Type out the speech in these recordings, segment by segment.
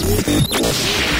怖っ!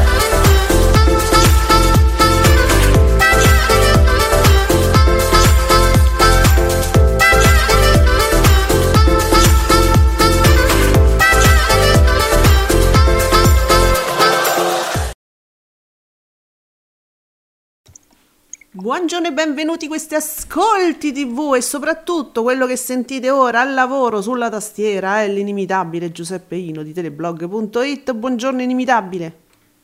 Buongiorno e benvenuti a questi ascolti TV e soprattutto quello che sentite ora al lavoro sulla tastiera è l'inimitabile Giuseppe Ino di teleblog.it. Buongiorno inimitabile.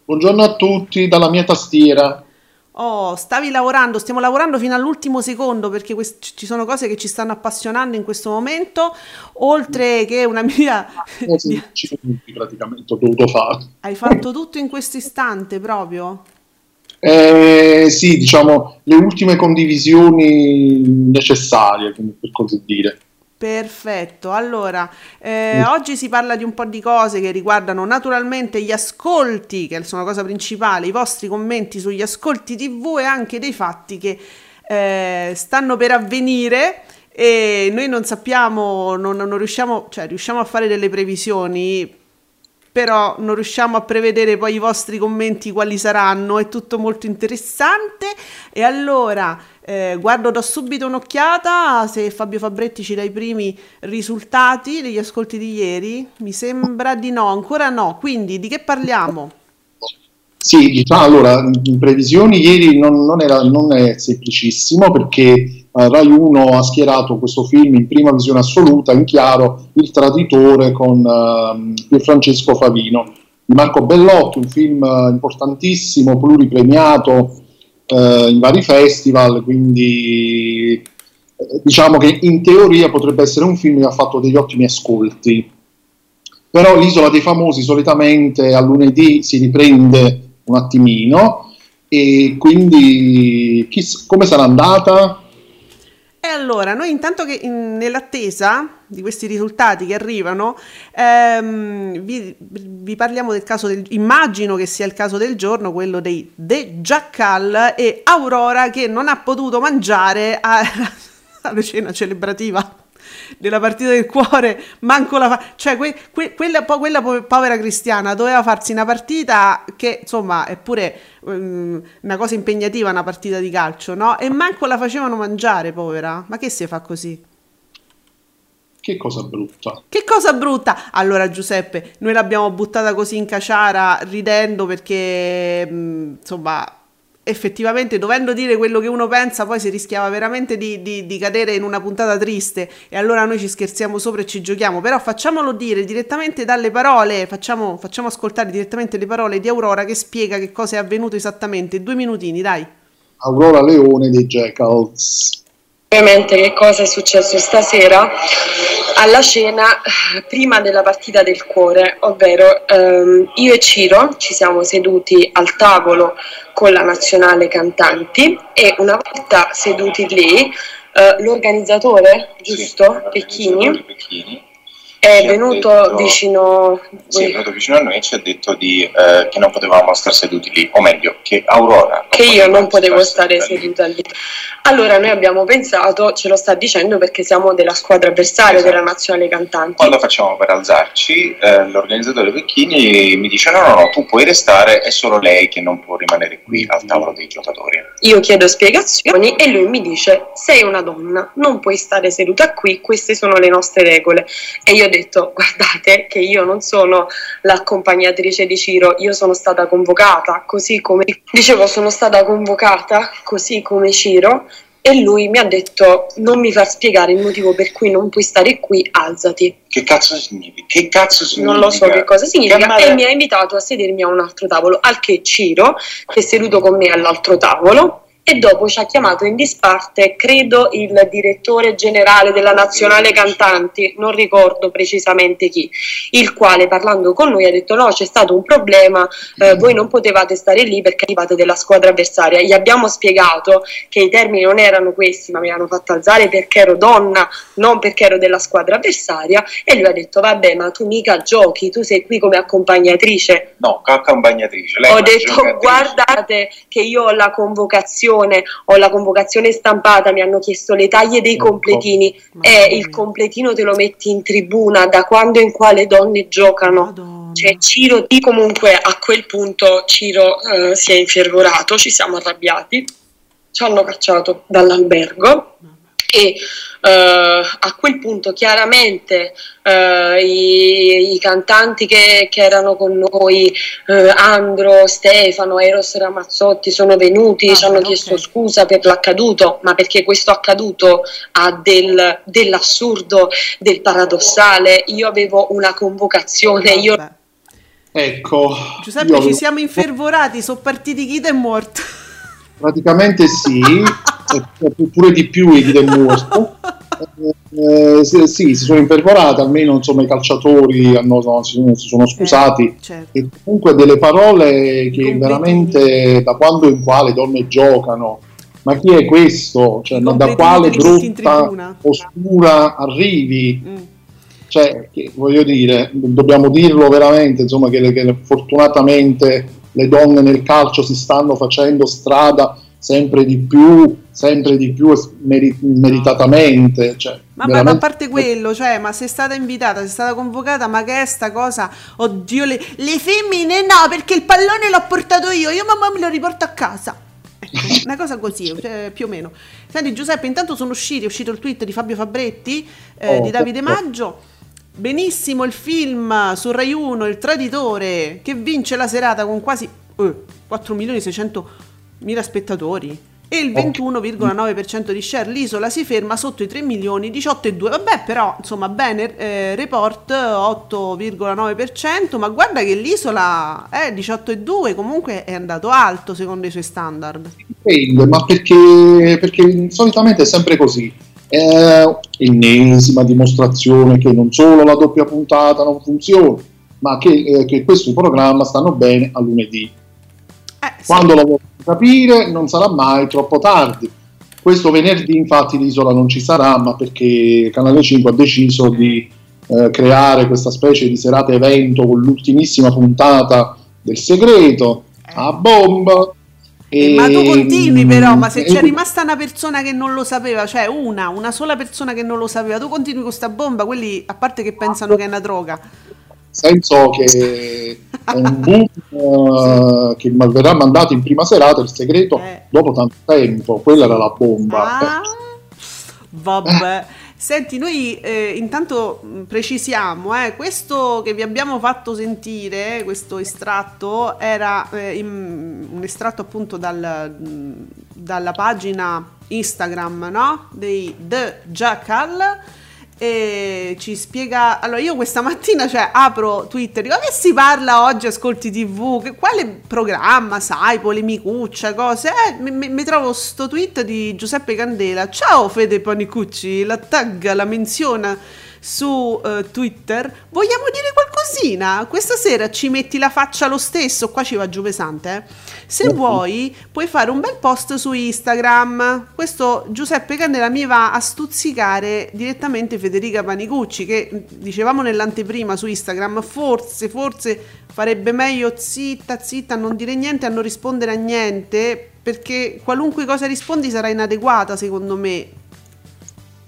Buongiorno a tutti dalla mia tastiera. Oh, stavi lavorando, stiamo lavorando fino all'ultimo secondo perché quest- ci sono cose che ci stanno appassionando in questo momento, oltre che una mia... 16 minuti praticamente ho dovuto fare. Hai fatto tutto in questo istante proprio? Eh, sì, diciamo le ultime condivisioni necessarie, per così dire. Perfetto, allora eh, oggi si parla di un po' di cose che riguardano naturalmente gli ascolti, che sono la cosa principale, i vostri commenti sugli ascolti TV e anche dei fatti che eh, stanno per avvenire e noi non sappiamo, non, non riusciamo, cioè riusciamo a fare delle previsioni, però non riusciamo a prevedere poi i vostri commenti quali saranno, è tutto molto interessante. E allora eh, guardo do subito un'occhiata se Fabio Fabretti ci dà i primi risultati degli ascolti di ieri, mi sembra di no, ancora no, quindi di che parliamo? Sì, allora, in previsioni ieri non, non era, non è semplicissimo perché eh, Rai 1 ha schierato questo film in prima visione assoluta, in chiaro, Il Traditore con ehm, Pierfrancesco Favino di Marco Bellotti, un film eh, importantissimo, pluripremiato eh, in vari festival, quindi eh, diciamo che in teoria potrebbe essere un film che ha fatto degli ottimi ascolti. Però l'Isola dei Famosi solitamente a lunedì si riprende un attimino e quindi chi- come sarà andata? E allora, noi intanto che in- nell'attesa di questi risultati che arrivano, ehm, vi, vi parliamo del caso del, immagino che sia il caso del giorno, quello dei The Jackal e Aurora che non ha potuto mangiare alla cena celebrativa della partita del cuore, manco la fa- cioè que- que- quella, po- quella po- povera cristiana doveva farsi una partita che insomma è pure ehm, una cosa impegnativa una partita di calcio, no? E manco la facevano mangiare, povera. Ma che si fa così? Che cosa brutta. Che cosa brutta! Allora, Giuseppe, noi l'abbiamo buttata così in caciara ridendo perché, mh, insomma, effettivamente dovendo dire quello che uno pensa, poi si rischiava veramente di, di- di cadere in una puntata triste e allora noi ci scherziamo sopra e ci giochiamo. Però facciamolo dire direttamente dalle parole, facciamo, facciamo ascoltare direttamente le parole di Aurora che spiega che cosa è avvenuto esattamente. Due minutini, dai. Aurora Leone dei Jackals. Ovviamente che cosa è successo stasera alla cena prima della partita del cuore, ovvero ehm, io e Ciro ci siamo seduti al tavolo con la nazionale cantanti e una volta seduti lì eh, l'organizzatore, giusto, Pecchini, è venuto detto- vicino Sì, è venuto vicino a noi e ci ha detto di, eh, che non potevamo stare seduti lì, o meglio, che Aurora che io non potevo stare seduta lì. lì. Allora noi abbiamo pensato, ce lo sta dicendo perché siamo della squadra avversaria Esatto. della nazionale cantanti. Quando facciamo per alzarci, eh, l'organizzatore Vecchini mi dice: No, no, no, tu puoi restare, è solo lei che non può rimanere qui al tavolo dei giocatori. Io chiedo spiegazioni e lui mi dice: Sei una donna, non puoi stare seduta qui, queste sono le nostre regole. E io ho detto: Guardate, che io non sono l'accompagnatrice di Ciro, io sono stata convocata così come dicevo, sono stata convocata così come Ciro. e lui mi ha detto non mi far spiegare il motivo per cui non puoi stare qui, alzati. Che cazzo significa? Che cazzo significa? Non lo so che cosa significa Chiamare- e mi ha invitato a sedermi a un altro tavolo, al che Ciro, che è seduto con me all'altro tavolo, e dopo ci ha chiamato in disparte, credo, il direttore generale della Nazionale Cantanti, non ricordo precisamente chi, il quale parlando con noi ha detto no, c'è stato un problema, eh, voi non potevate stare lì perché arrivate della squadra avversaria. Gli abbiamo spiegato che i termini non erano questi, ma mi hanno fatto alzare perché ero donna, non perché ero della squadra avversaria, e lui ha detto vabbè, ma tu mica giochi, tu sei qui come accompagnatrice. No, accompagnatrice. Lei Ho detto giocatrice. guardate che io ho la convocazione, ho la convocazione stampata, mi hanno chiesto le taglie dei Ecco. completini e mia. il completino te lo metti in tribuna da quando e in quale donne giocano. Madonna. Cioè Ciro, di comunque a quel punto Ciro eh, si è infervorato, ci siamo arrabbiati, ci hanno cacciato dall'albergo e eh, a quel punto chiaramente eh, i, i cantanti che, che erano con noi, eh, Andro, Stefano, Eros Ramazzotti, sono venuti, Ah, ci hanno ok. chiesto scusa per l'accaduto, ma perché questo accaduto ha del- dell'assurdo, del paradossale. Io avevo una convocazione, io. Ecco, Giuseppe, io ci siamo infervorati, sono partiti chi è morto. Praticamente sì, e pure di più i è morto. Eh, sì, sì, si sono infervorati, almeno insomma i calciatori hanno- no, si, sono, si sono scusati. Eh, certo. E comunque delle parole che veramente da quando in quale donne giocano, ma chi è questo? Cioè, ma da quale brutta postura arrivi? Mm. Cioè, che, voglio dire, dobbiamo dirlo veramente, insomma, che, che fortunatamente le donne nel calcio si stanno facendo strada sempre di più, sempre di più meri- meritatamente. Cioè, Ma, ma- ma a veramente- parte quello, cioè, ma sei stata invitata, sei stata convocata, ma che è sta cosa? Oddio, le, le femmine no, perché il pallone l'ho portato io, io mamma me lo riporto a casa. Ecco, una cosa così, cioè, più o meno. Senti Giuseppe, intanto sono usciti, è uscito il tweet di Fabio Fabretti, eh, Oh, di Davide oh. Maggio. Benissimo il film su Rai 1, Il Traditore, che vince la serata con quasi eh, 4 milioni e 600 mila spettatori. E il Oh. 21,9% di share, l'isola si ferma sotto i 3 milioni, 18,2. Vabbè, però, insomma, bene, eh, report 8,9%, ma guarda che l'isola è 18,2, comunque è andato alto secondo i suoi standard. Dipende, ma perché, perché solitamente è sempre così. È ennesima dimostrazione che non solo la doppia puntata non funziona, ma che, eh, che questi programma stanno bene a lunedì. Eh, sì. Quando lo vogliono capire non sarà mai troppo tardi. Questo venerdì infatti l'isola non ci sarà, ma perché Canale 5 ha deciso di eh, creare questa specie di serata evento con l'ultimissima puntata del segreto a bomba. Eh, ma tu continui però, ma se e- c'è rimasta una persona che non lo sapeva, cioè una, una sola persona che non lo sapeva, tu continui con sta bomba, quelli a parte che pensano che è una droga. Senso che è un boom eh, che verrà mandato in prima serata il segreto Eh. dopo tanto tempo quella era la bomba Ah, vabbè. Senti, noi eh, intanto mh, precisiamo, eh, questo che vi abbiamo fatto sentire, questo estratto, era eh, in- un estratto appunto dal- mh, dalla pagina Instagram, no? Dei The Jackal. E ci spiega. Allora, io questa mattina cioè, apro Twitter, dico che si parla oggi, ascolti TV, che, quale programma, sai, polemicuccia, cose. Eh, mi, mi- trovo sto tweet di Giuseppe Candela. Ciao Fede Panicucci, la tagga, la menziona su eh, Twitter. Vogliamo dire qualcosina? Questa sera ci metti la faccia lo stesso, qua ci va giù pesante. eh. Se vuoi, puoi fare un bel post su Instagram. Questo Giuseppe Candela mi va a stuzzicare direttamente Federica Panicucci, che mh, dicevamo nell'anteprima su Instagram, forse, forse farebbe meglio zitta, zitta, non dire niente, a non rispondere a niente, perché qualunque cosa rispondi sarà inadeguata, secondo me.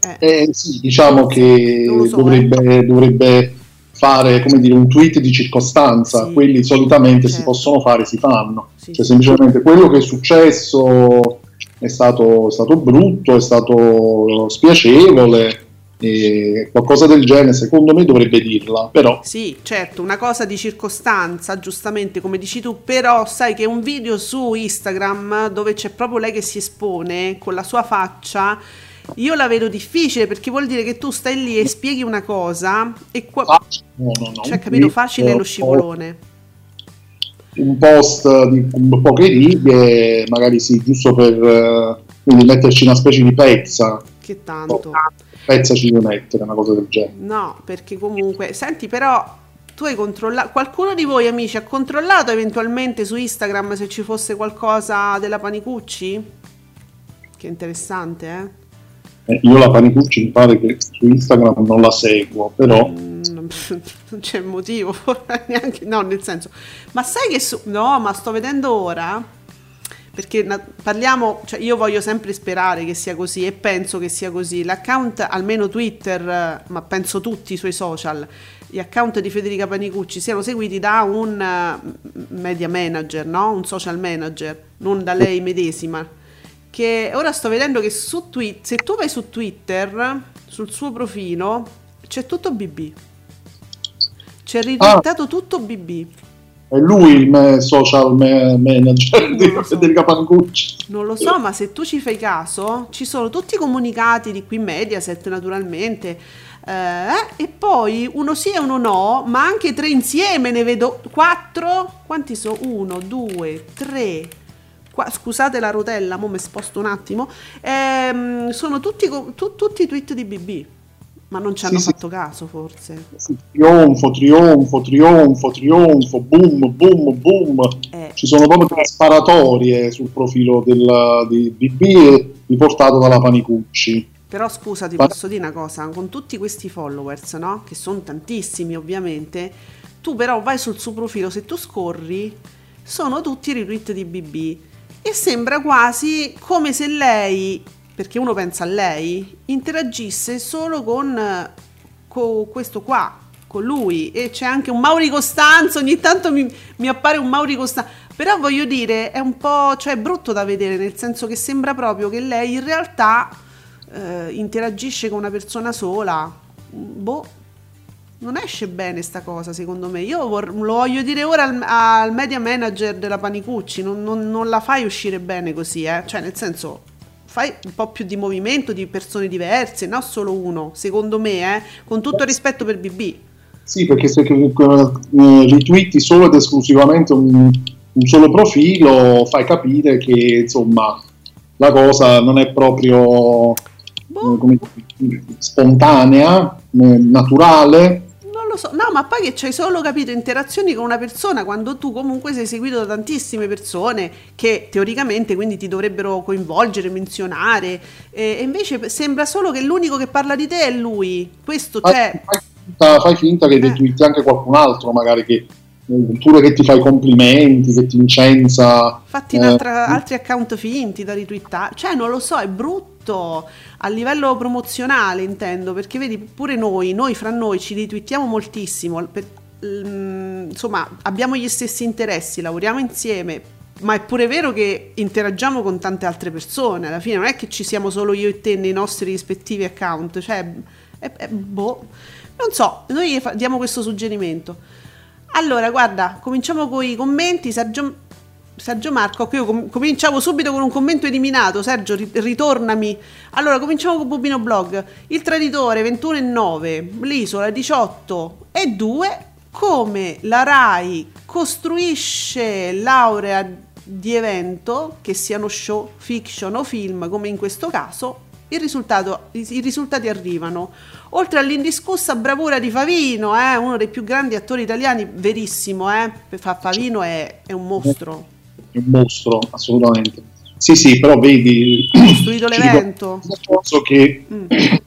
Eh. Eh, sì, diciamo che so, dovrebbe, dovrebbe fare come dire, un tweet di circostanza, Sì. quelli solitamente si Certo. possono fare, si fanno. Sì, Cioè, semplicemente quello che è successo è stato, è stato brutto, è stato spiacevole, E qualcosa del genere, secondo me, dovrebbe dirla, però Sì, certo, una cosa di circostanza, giustamente come dici tu, però sai che un video su Instagram dove c'è proprio lei che si espone con la sua faccia, io la vedo difficile perché vuol dire che tu stai lì e spieghi una cosa e qua... facile, no, no, no. Cioè, capito, facile è lo scivolone. Un post di poche righe, magari sì, giusto per eh, quindi metterci una specie di pezza, Che tanto. pezza ci deve mettere, una cosa del genere. No, perché comunque, senti però, tu hai controllato, qualcuno di voi amici ha controllato eventualmente su Instagram se ci fosse qualcosa della Panicucci? Che interessante, eh? Eh, io la Panicucci mi pare che su Instagram non la seguo, però Mm, non c'è motivo, neanche, no, nel senso, ma sai che su, no, ma sto vedendo ora, perché parliamo, cioè io voglio sempre sperare che sia così e penso che sia così, l'account, almeno Twitter, ma penso tutti i suoi social, gli account di Federica Panicucci siano seguiti da un eh, media manager, no? Un social manager, non da lei medesima. Che ora sto vedendo che su Twitter, se tu vai su Twitter, sul suo profilo, c'è tutto BB. C'è ritwittato tutto BB. è lui il social manager di so. Federica Panicucci. Non lo so, ma se tu ci fai caso, ci sono tutti i comunicati di qui Mediaset naturalmente. eh, e poi uno sì e uno no, ma anche tre insieme ne vedo quattro. Quanti sono? Uno, due, tre. Qua- scusate la rotella, mo mi sposto un attimo. Ehm, sono tutti, tu- tutti i tweet di BB, ma non ci hanno Sì, sì. fatto caso forse. Trionfo, trionfo, trionfo, trionfo, boom, boom, boom. Eh. Ci sono proprio delle sparatorie sul profilo del, di BB riportato dalla Panicucci. Però scusa, ti posso dire una cosa, con tutti questi followers, no? Che sono tantissimi ovviamente, tu però vai sul suo profilo, se tu scorri, sono tutti retweet di BB e sembra quasi come se lei, perché uno pensa a lei, interagisse solo con, eh, con questo qua, con lui e c'è anche un Mauri Costanzo, ogni tanto mi, mi appare un Mauri Costanzo, però voglio dire, è un po', cioè è brutto da vedere, nel senso che sembra proprio che lei in realtà eh, interagisce con una persona sola. Boh, non esce bene sta cosa secondo me. Io vor- lo voglio dire ora al, al media manager della Panicucci, non, non- non la fai uscire bene così, eh? Cioè nel senso, fai un po' più di movimento di persone diverse, non solo uno, secondo me, eh? Con tutto il rispetto per BB. Sì, perché se eh, ritwitti solo ed esclusivamente un, un solo profilo, fai capire che insomma la cosa non è proprio Boh. eh, come spontanea, eh, naturale. Lo so, no, ma poi che c'hai solo capito interazioni con una persona quando tu comunque sei seguito da tantissime persone che teoricamente quindi ti dovrebbero coinvolgere, menzionare, e, invece sembra solo che l'unico che parla di te è lui. Questo Fai, c'è. fai finta, fai finta che Eh. anche qualcun altro, magari che oppure che ti fa i complimenti, che ti incensa. Fatti eh, altri account finti da ritwittare, cioè non lo so, è brutto a livello promozionale intendo, perché vedi pure noi, noi fra noi ci ritwittiamo moltissimo, per- mm, insomma abbiamo gli stessi interessi, lavoriamo insieme, ma è pure vero che interagiamo con tante altre persone, alla fine non è che ci siamo solo io e te nei nostri rispettivi account, cioè è- è- boh, non so, noi diamo questo suggerimento. Allora, guarda, cominciamo con i commenti. Sergio, Sergio Marco, io com- cominciamo subito con un commento eliminato. Sergio, ri- ritornami. Allora, cominciamo con Bubino Blog. Il traditore 21 e 9, l'isola 18 e 2. Come la RAI costruisce laurea di evento, che siano show, fiction o film, come in questo caso, i, risultati arrivano. Oltre all'indiscussa bravura di Favino, eh, uno dei più grandi attori italiani, verissimo, eh, Fa- Favino è, è un mostro. Un mostro, assolutamente. Sì, sì, però vedi... Costruito l'evento. che Mm.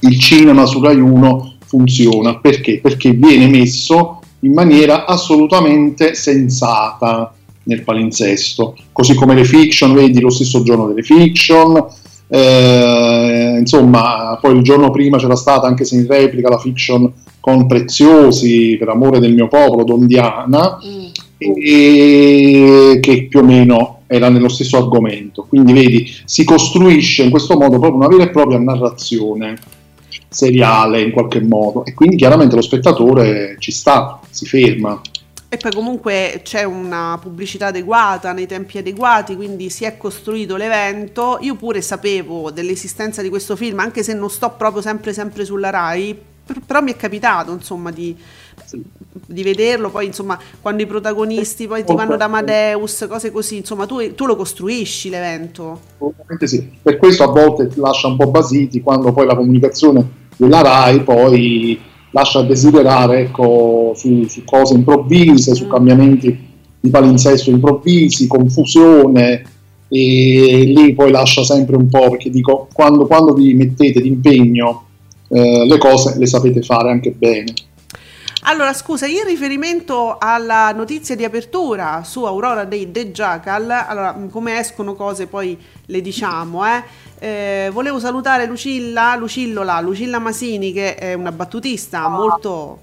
il cinema su Rai 1 funziona perché? Perché viene messo in maniera assolutamente sensata nel palinsesto, così come le fiction, vedi lo stesso giorno delle fiction, eh, insomma, poi il giorno prima c'era stata anche se in replica la fiction con Preziosi per amore del mio popolo, Don Diana, Mm. E che più o meno era nello stesso argomento. Quindi vedi, si costruisce in questo modo proprio una vera e propria narrazione seriale in qualche modo e quindi chiaramente lo spettatore ci sta, si ferma. E poi comunque c'è una pubblicità adeguata nei tempi adeguati, quindi si è costruito l'evento. Io pure sapevo dell'esistenza di questo film, anche se non sto proprio sempre sempre sulla Rai, per- però mi è capitato insomma di, di vederlo, poi insomma quando i protagonisti poi ti vanno da Amadeus, cose così, insomma tu, tu lo costruisci l'evento. Ovviamente sì, per questo a volte ti lascia un po' basiti quando poi la comunicazione della RAI poi lascia a desiderare ecco, su, su cose improvvise, su Mm. cambiamenti di palinsesto improvvisi, confusione e lì poi lascia sempre un po' perché dico quando, quando vi mettete d'impegno eh, le cose le sapete fare anche bene. Allora, scusa, in riferimento alla notizia di apertura su Aurora dei The Jackal, allora, mh, come escono cose poi le diciamo, eh. Eh, volevo salutare Lucilla, Lucillola, Lucilla Masini, che è una battutista molto,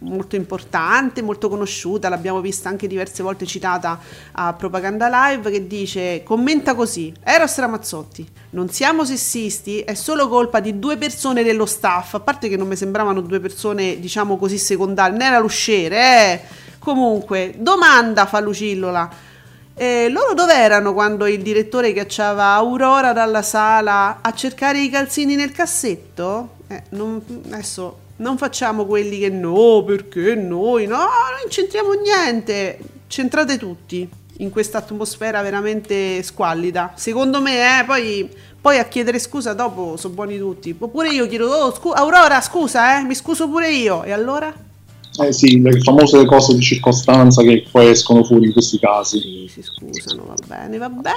molto importante, molto conosciuta, l'abbiamo vista anche diverse volte citata a Propaganda Live, che dice, commenta così, Eros Ramazzotti, non siamo sessisti, è solo colpa di due persone dello staff, a parte che non mi sembravano due persone, diciamo così, secondarie, non era l'usciere, eh. Comunque, domanda fa Lucillola. Eh, loro dov'erano quando il direttore cacciava Aurora dalla sala a cercare i calzini nel cassetto? Eh, non- adesso non facciamo quelli che no, perché noi no, non c'entriamo niente. C'entrate tutti in questa atmosfera veramente squallida. Secondo me, eh, poi, poi a chiedere scusa dopo sono buoni tutti. Oppure io chiedo, oh, scu- Aurora, scusa, eh, mi scuso pure io. E allora? Eh sì, le famose cose di circostanza che poi escono fuori in questi casi. Sì, si scusano, va bene, va bene.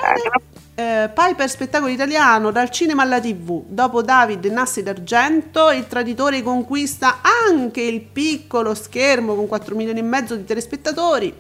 Eh, Piper spettacolo italiano dal cinema alla tv. Dopo David Nassi d'Argento, il traditore conquista anche il piccolo schermo con 4 milioni e mezzo di telespettatori.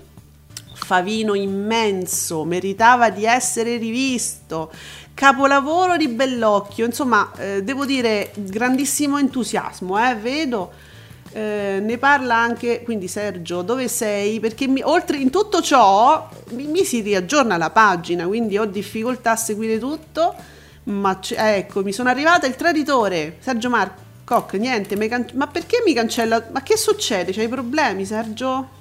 Favino immenso, meritava di essere rivisto. Capolavoro di Bellocchio, insomma, eh, devo dire grandissimo entusiasmo, eh, vedo. Eh, ne parla anche, quindi Sergio, dove sei? Perché mi- oltre in tutto ciò mi, mi si riaggiorna la pagina, quindi ho difficoltà a seguire tutto. Ma eh, ecco, mi sono arrivata il traditore, Sergio Marcoc, niente, mi can- ma perché mi cancella? Ma che succede? C'hai problemi, Sergio?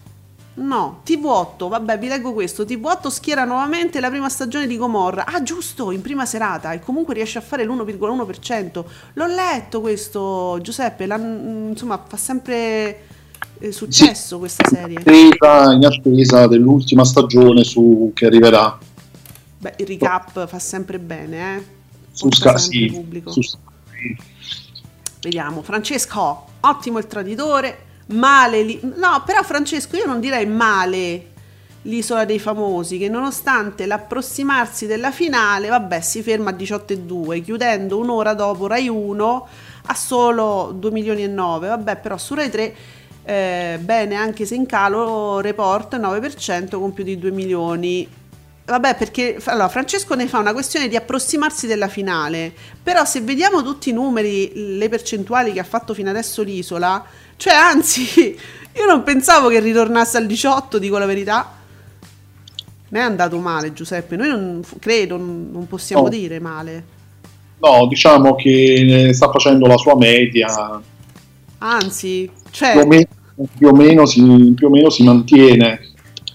No, TV8, vabbè, vi leggo questo. TV8 schiera nuovamente la prima stagione di Gomorra. Ah, giusto, in prima serata e comunque riesce a fare l'1,1%. L'ho letto questo, Giuseppe, l'han- insomma, fa sempre eh, successo questa serie. Attesa- in attesa dell'ultima stagione su, che arriverà Beh, il recap fa sempre bene, eh. su Sky. sì, pubblico. su Sky. Vediamo, Francesco, ottimo il traditore, male lì. No, però Francesco, io non direi male l'isola dei famosi, che nonostante l'approssimarsi della finale, vabbè, si ferma a 18,2, chiudendo un'ora dopo Rai 1 a solo 2 milioni e 9. Vabbè, però su Rai 3 eh, bene, anche se in calo report 9% con più di 2 milioni. Vabbè, perché allora, Francesco ne fa una questione di approssimarsi della finale, però se vediamo tutti i numeri, le percentuali che ha fatto fino adesso l'isola, cioè anzi, io non pensavo che ritornasse al 18, dico la verità. Non è andato male Giuseppe, noi non credo, non possiamo No. dire male. No, diciamo che eh, sta facendo la sua media, Anzi, più o cioè, meno, più o meno si, più o meno si mantiene.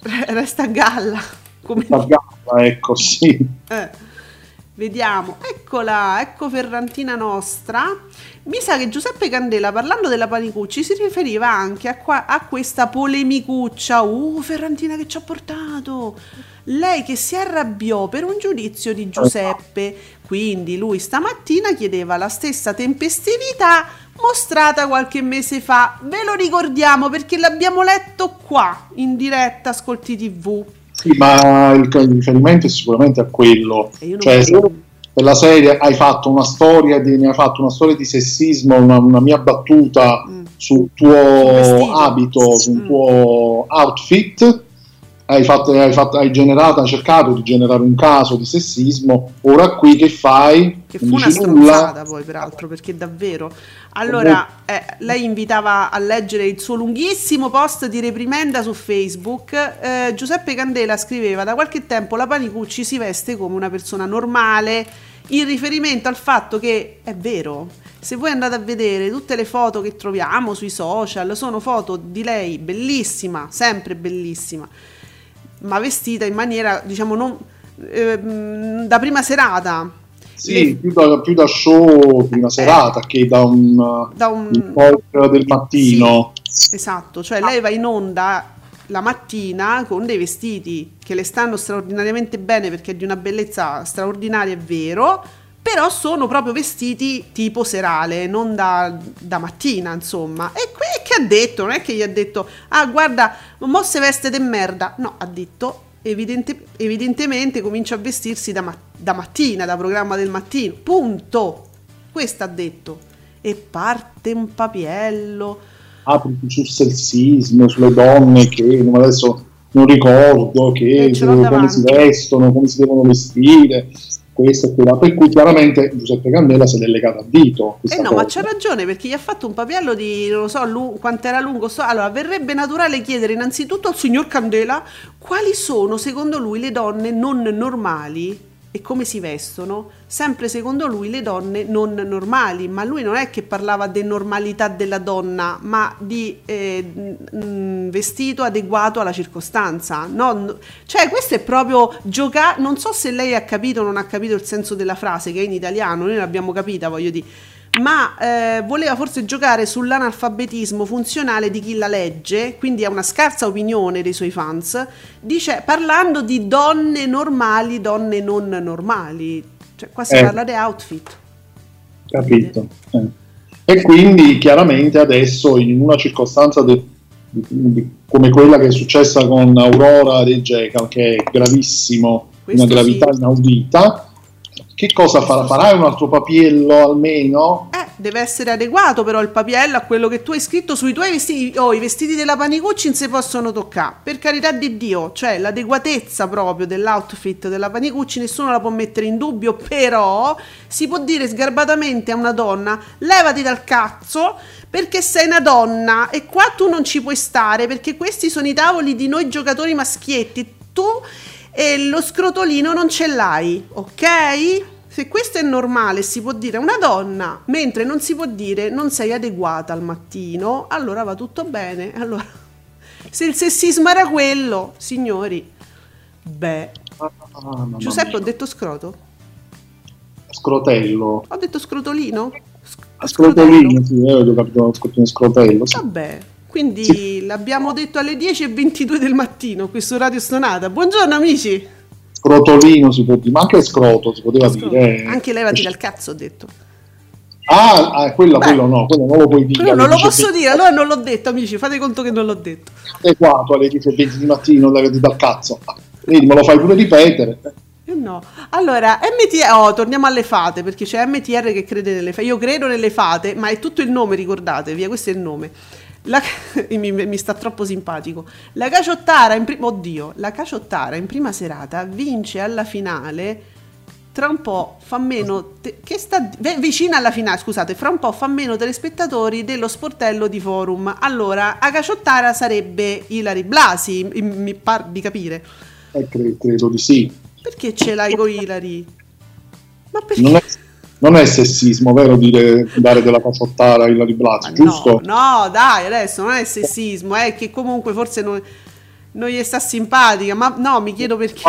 resta a galla. Come A galla, ecco, sì. Eh, vediamo, eccola, ecco Ferrantina nostra. Mi sa che Giuseppe Candela, parlando della Panicucci, si riferiva anche a, qua- a questa polemicuccia. Uh, Ferrantina che ci ha portato! Lei che si arrabbiò per un giudizio di Giuseppe. Quindi lui stamattina chiedeva la stessa tempestività mostrata qualche mese fa. Ve lo ricordiamo perché l'abbiamo letto qua in diretta Ascolti TV. Sì, ma il, il riferimento è sicuramente a quello. Cioè, se per la serie hai fatto una storia di, ne hai fatto una storia di sessismo, una, una mia battuta Mm. sul vestito. tuo abito, sul Mm. tuo outfit, hai, fatto, hai, fatto, hai generato, hai cercato di generare un caso di sessismo, ora qui che fai? Che fu una stronzata poi, peraltro, perché davvero. Allora, eh, lei invitava a leggere il suo lunghissimo post di reprimenda su Facebook. Eh, Giuseppe Candela scriveva: Da qualche tempo la Panicucci si veste come una persona normale, in riferimento al fatto che è vero. Se voi andate a vedere tutte le foto che troviamo sui social, sono foto di lei bellissima, sempre bellissima, ma vestita in maniera, diciamo, non, ehm, da prima serata. Sì, Le- più, da, più da show prima serata che da un, Da un- talk del mattino. Esatto, cioè lei va in onda la mattina con dei vestiti che le stanno straordinariamente bene perché è di una bellezza straordinaria, è vero, però sono proprio vestiti tipo serale, non da, da mattina, insomma. E qui che ha detto? Non è che gli ha detto, ah guarda, mo se veste de merda. No, ha detto, evidente- evidentemente comincia a vestirsi da, ma- da mattina, da programma del mattino. Punto. Questo ha detto. E parte un papiello. apri sul sessismo, sulle donne che adesso non ricordo che come davanti. si vestono, come si devono vestire, questo e quella. Per cui chiaramente Giuseppe Candela se l'è legato a dito. Eh no, cosa. ma c'ha ragione perché gli ha fatto un papiello di non lo so lu- quanto era lungo. so- Allora, verrebbe naturale chiedere innanzitutto al signor Candela quali sono secondo lui le donne non normali e come si vestono. Sempre secondo lui le donne non normali, ma lui non è che parlava di normalità della donna, ma di eh, mm, vestito adeguato alla circostanza. Non- cioè, questo è proprio giocare. Non so se lei ha capito o non ha capito il senso della frase, che è in italiano, noi l'abbiamo capita, voglio dire ma eh, voleva forse giocare sull'analfabetismo funzionale di chi la legge, quindi ha una scarsa opinione dei suoi fans, dice, parlando di donne normali, donne non normali, cioè qua si Eh. parla di outfit. Capito. Eh. E quindi chiaramente adesso in una circostanza de- di- come quella che è successa con Aurora De Jekyll, che è gravissimo, Questo una gravità sì. inaudita, che cosa farà? Farai un altro papiello almeno? Eh, deve essere adeguato però il papiello a quello che tu hai scritto sui tuoi vestiti, oh, i vestiti della Panicucci non si possono toccare, per carità di Dio, cioè l'adeguatezza proprio dell'outfit della Panicucci nessuno la può mettere in dubbio, però si può dire sgarbatamente a una donna, levati dal cazzo perché sei una donna e qua tu non ci puoi stare perché questi sono i tavoli di noi giocatori maschietti, tu e lo scrotolino non ce l'hai, ok? Se questo è normale, si può dire a una donna, mentre non si può dire non sei adeguata al mattino, allora va tutto bene. Allora, se il sessismo era quello, signori, beh, Ah, Giuseppe, ho detto scroto? Scrotello. Ho detto scrotolino? A scrotolino, sì, eh, ho capito, scrotolino, scrotello. sì. Vabbè, quindi Sì. l'abbiamo detto alle 10.22 del mattino qui su Radio Stonata. Buongiorno amici! Scrotolino si può dire, ma anche scroto si poteva dire. eh. Anche levati dal cazzo, ho detto. Ah, ah, quello, Beh. quello no, quello non lo puoi dire. Quello non lo posso 10:20. dire, allora non l'ho detto, amici, fate conto che non l'ho detto. adeguato alle 10.20 di mattino da, dal cazzo. Vedi, me lo fai pure ripetere. Eh no. Allora, MTR, oh, torniamo alle fate, perché c'è MTR che crede nelle fate. Io credo nelle fate, ma è tutto il nome, ricordatevi, eh, questo è il nome. La- mi, mi sta troppo simpatico. La Caciottara in prima oddio, la Caciottara in prima serata vince alla finale. Tra un po' fa meno te- che sta ve- vicina alla finale, scusate, fra un po' fa meno telespettatori dello sportello di Forum. Allora, a Caciottara sarebbe Ilari Blasi, mi, par di capire. Eh, cre- credo di sì. Perché ce l'hai con Ilari? Ma perché? Non è, sessismo, vero, dire dare della caciottara a Ilari Blasi, giusto? No, no, dai, adesso non è sessismo, è che comunque forse non, non gli sta simpatica, ma no, mi chiedo perché.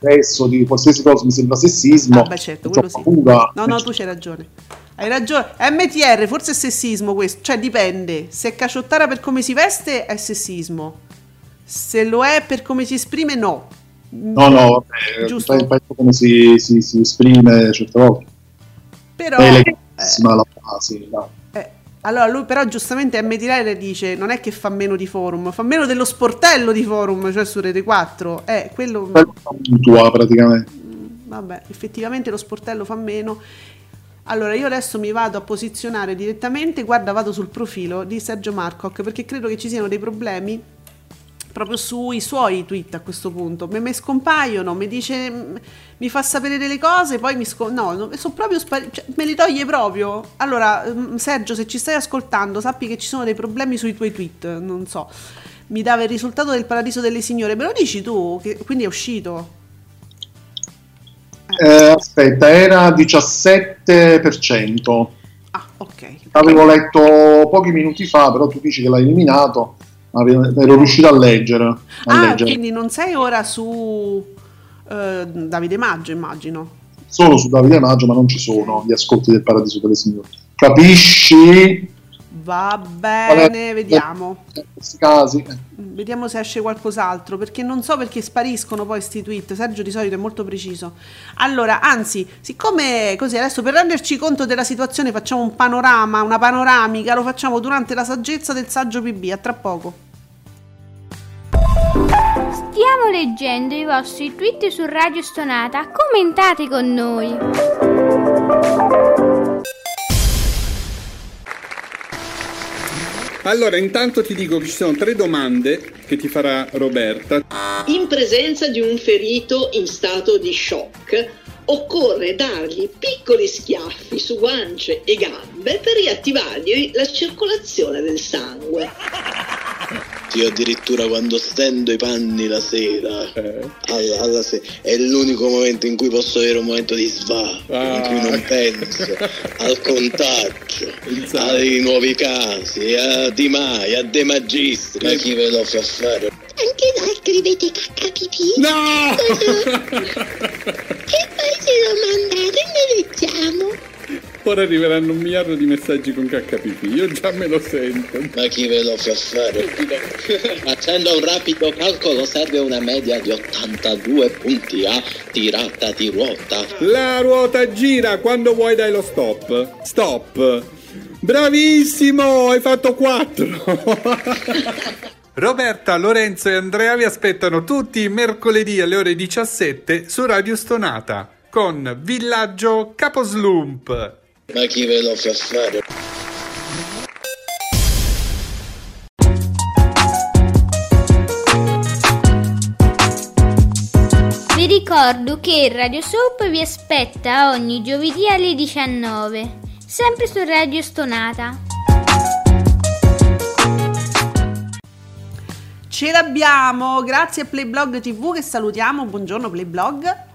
Adesso di qualsiasi cosa mi sembra sessismo. Ah, beh, certo, quello sì. paura. No, no, tu c'hai ragione. Hai ragione. MTR, forse è sessismo questo, cioè dipende. Se è caciottara per come si veste è sessismo. Se lo è per come si esprime, no. No, no, vabbè, Giusto. pe- penso come si, si, si esprime certe volte. Però è eh, la frase, dai. eh, allora lui però giustamente MTR dice non è che fa meno di forum, fa meno dello sportello di forum, cioè su Rete 4. Eh, quello mutua praticamente. vabbè, effettivamente lo sportello fa meno. Allora, io adesso mi vado a posizionare direttamente, guarda, vado sul profilo di Sergio Marcoc perché credo che ci siano dei problemi proprio sui suoi tweet a questo punto. Me, me scompaiono, mi dice, mi fa sapere delle cose, poi mi scom- no, no, sono proprio spariti, cioè, me li toglie proprio. Allora, Sergio, se ci stai ascoltando, sappi che ci sono dei problemi sui tuoi tweet, non so. Mi dava il risultato del paradiso delle signore, me lo dici tu? Che, quindi è uscito. Eh, aspetta, era 17%. Ah, ok. L'avevo letto pochi minuti fa, però tu dici che l'hai eliminato, ero riuscito a leggere. A Ah, leggere. quindi non sei ora su eh, Davide Maggio, immagino. Sono su Davide Maggio, ma non ci sono gli ascolti del Paradiso delle Signore. Capisci? Va bene, vediamo. In questi casi. Vediamo se esce qualcos'altro, perché non so perché spariscono poi sti tweet. Sergio di solito è molto preciso. Allora, anzi, siccome così adesso per renderci conto della situazione facciamo un panorama, una panoramica, lo facciamo durante la saggezza del saggio PB, a tra poco. Stiamo leggendo i vostri tweet su Radio Stonata. Commentate con noi. Allora, intanto ti dico che ci sono tre domande che ti farà Roberta. In presenza di un ferito in stato di shock, occorre dargli piccoli schiaffi su guance e gambe per riattivargli la circolazione del sangue. Io addirittura quando stendo i panni la sera, Eh. alla, alla se- è l'unico momento in cui posso avere un momento di svago, in cui non penso al contagio, ai nuovi casi, a Di Maio, a De Magistri. Ma chi ve lo fa fare? Anche voi scrivete cacca pipì? No! e poi se lo mandate ne leggiamo. Ora arriveranno un miliardo di messaggi con KPP, io già me lo sento. Ma chi ve lo fa fare? Facendo un rapido calcolo serve una media di 82 punti a tirata di ruota. La ruota gira, quando vuoi dai lo stop. Stop. Bravissimo, hai fatto 4. Roberta, Lorenzo e Andrea vi aspettano tutti i mercoledì alle ore 17 su Radio Stonata con Villaggio Caposlump. Ma chi ve lo fa fare? Vi ricordo che Radio Soap vi aspetta ogni giovedì alle 19, sempre su Radio Stonata. Ce l'abbiamo, grazie a Playblog TV che salutiamo, buongiorno Playblog.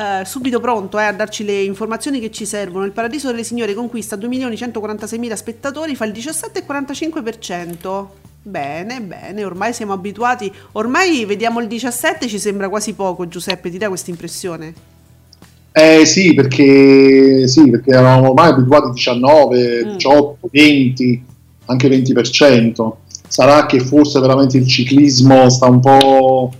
Eh, subito pronto eh, a darci le informazioni che ci servono. Il Paradiso delle Signore conquista 2.146.000 spettatori, fa il 17,45%. Bene, bene, ormai siamo abituati. Ormai vediamo il 17, ci sembra quasi poco, Giuseppe, ti dà questa impressione? Eh sì, perché, sì, perché eravamo ormai abituati a 19, Mm. 18, 20, anche 20%. Sarà che forse veramente il ciclismo sta un po'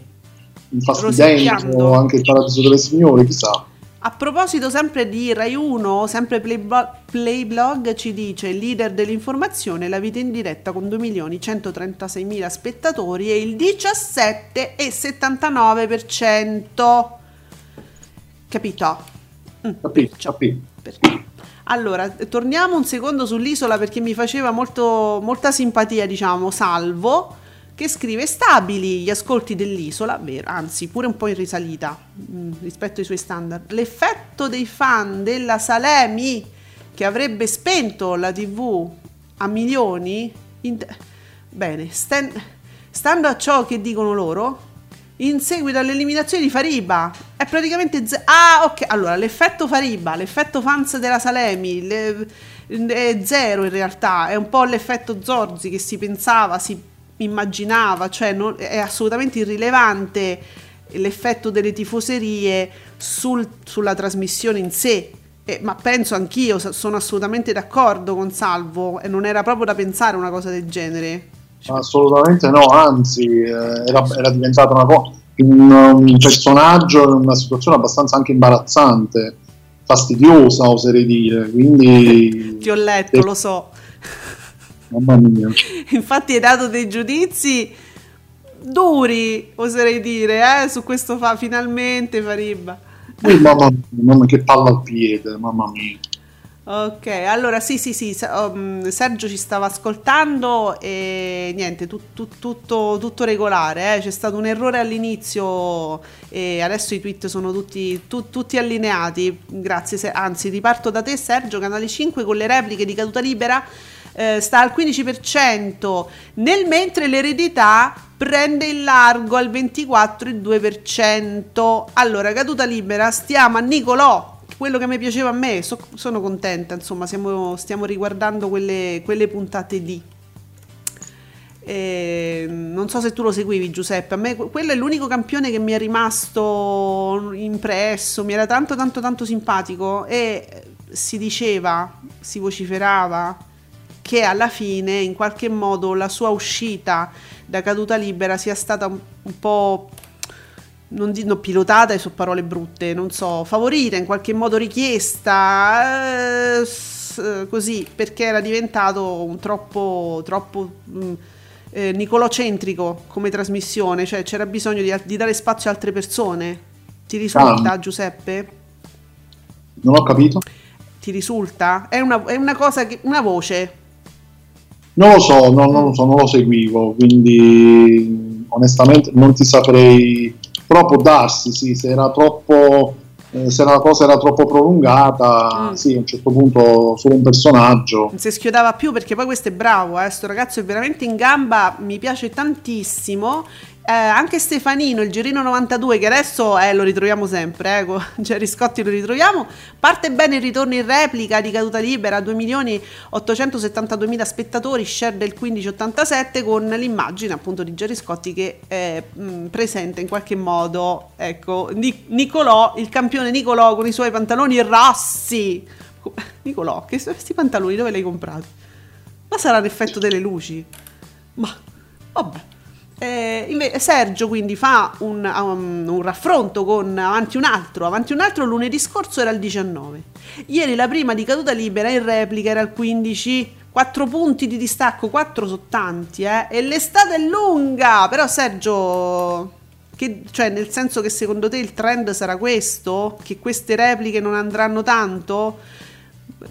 infastidendo anche il Paradiso delle Signore, chissà. A proposito sempre di Rai 1, sempre Playbo- Playblog ci dice leader dell'informazione, la vita in diretta con 2.136.000 spettatori e il 17,79%. Capito? Mm, Capito, capito. perché? Allora, torniamo un secondo sull'isola perché mi faceva molto, molta simpatia, diciamo, Salvo, che scrive stabili gli ascolti dell'isola, vero, anzi pure un po' in risalita mm, rispetto ai suoi standard. L'effetto dei fan della Salemi che avrebbe spento la TV a milioni, in- bene, stan- stando a ciò che dicono loro, in seguito all'eliminazione di Fariba è praticamente ze- ah ok allora l'effetto Fariba l'effetto fans della Salemi le- è zero in realtà è un po' l'effetto Zorzi che si pensava si immaginava cioè non- è assolutamente irrilevante l'effetto delle tifoserie sul- sulla trasmissione in sé. Eh, ma penso anch'io sono assolutamente d'accordo con Salvo e non era proprio da pensare una cosa del genere. Assolutamente no, anzi eh, era, era diventata una co- un, un personaggio in una situazione abbastanza anche imbarazzante, fastidiosa oserei dire, quindi ti ho letto lo so mamma mia. Infatti hai dato dei giudizi duri, oserei dire, eh, su questo fa finalmente Fariba. Eh, mamma mamma, che palla al piede, mamma mia. Ok, allora sì, sì, sì, se- um, Sergio ci stava ascoltando e niente, tut- tut- tutto, tutto regolare, eh, c'è stato un errore all'inizio e adesso i tweet sono tutti, tu- tutti allineati, grazie, anzi riparto da te Sergio, Canale 5 con le repliche di caduta libera eh, sta al 15%, nel mentre l'eredità prende il largo al 24,2%. Allora, caduta libera, stiamo a Nicolò quello che mi piaceva a me, so- sono contenta, insomma, siamo- stiamo riguardando quelle, quelle puntate lì. E non so se tu lo seguivi Giuseppe, a me que- quello è l'unico campione che mi è rimasto impresso, mi era tanto tanto tanto simpatico e si diceva, si vociferava che alla fine in qualche modo la sua uscita da caduta libera sia stata un, un po' non dico pilotata, sono parole brutte, non so, favorita, in qualche modo richiesta, eh, così, perché era diventato un troppo, troppo mm, eh, nicolocentrico come trasmissione, cioè c'era bisogno di, di dare spazio a altre persone. Ti risulta, Ah. Giuseppe? Non ho capito. Ti risulta? È una, è una cosa che, una voce. Non lo so, non, non lo so, non lo seguivo, quindi onestamente non ti saprei. Però può darsi, sì, se era troppo. eh, se la cosa era troppo prolungata, Mm. sì, a un certo punto solo un personaggio. Non si schiodava più perché poi questo è bravo, eh, sto ragazzo è veramente in gamba, mi piace tantissimo. Eh, anche Stefanino, il Girino 92, che adesso eh, lo ritroviamo sempre, eh, con Gerry Scotti lo ritroviamo. Parte bene il ritorno in replica di caduta libera, 2 milioni 872 mila spettatori, share del 15,87 con l'immagine appunto di Gerry Scotti che è mh, presente in qualche modo, ecco, Ni- Nicolò, il campione Nicolò con i suoi pantaloni rossi. Nicolò, che questi pantaloni dove li hai comprati? Ma sarà l'effetto delle luci? Ma vabbè. Eh, Sergio quindi fa un, um, un raffronto con Avanti un altro. Avanti un altro lunedì scorso era il 19. Ieri la prima di caduta libera in replica era il 15. 4 punti di distacco, 4 sono tanti, eh. E l'estate è lunga. Però Sergio, che, cioè nel senso che secondo te il trend sarà questo? Che queste repliche non andranno tanto?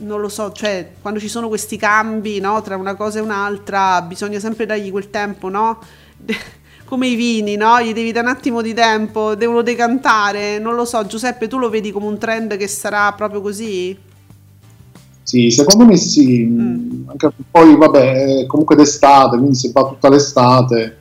non lo so, cioè quando ci sono questi cambi no, tra una cosa e un'altra bisogna sempre dargli quel tempo, no? Come i vini, no? Gli devi dare un attimo di tempo, devono decantare, non lo so, Giuseppe, tu lo vedi come un trend che sarà proprio così? Sì, secondo me sì. Mm. Anche poi, vabbè, è comunque d'estate, quindi se va tutta l'estate,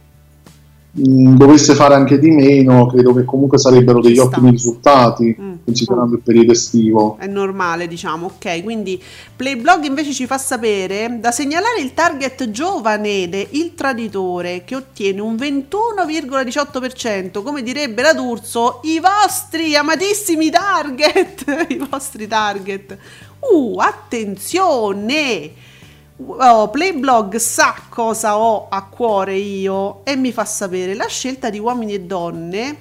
mh, dovesse fare anche di meno, credo che comunque sarebbero degli ottimi risultati, Mm. considerando il periodo estivo. È normale, diciamo, ok. Quindi Playblog invece ci fa sapere da segnalare il target giovanile, il traditore, che ottiene un 21,18%, come direbbe la D'Urso, i vostri amatissimi target, i vostri target. Uh, attenzione! Oh, Playblog sa cosa ho a cuore io e mi fa sapere la scelta di uomini e donne.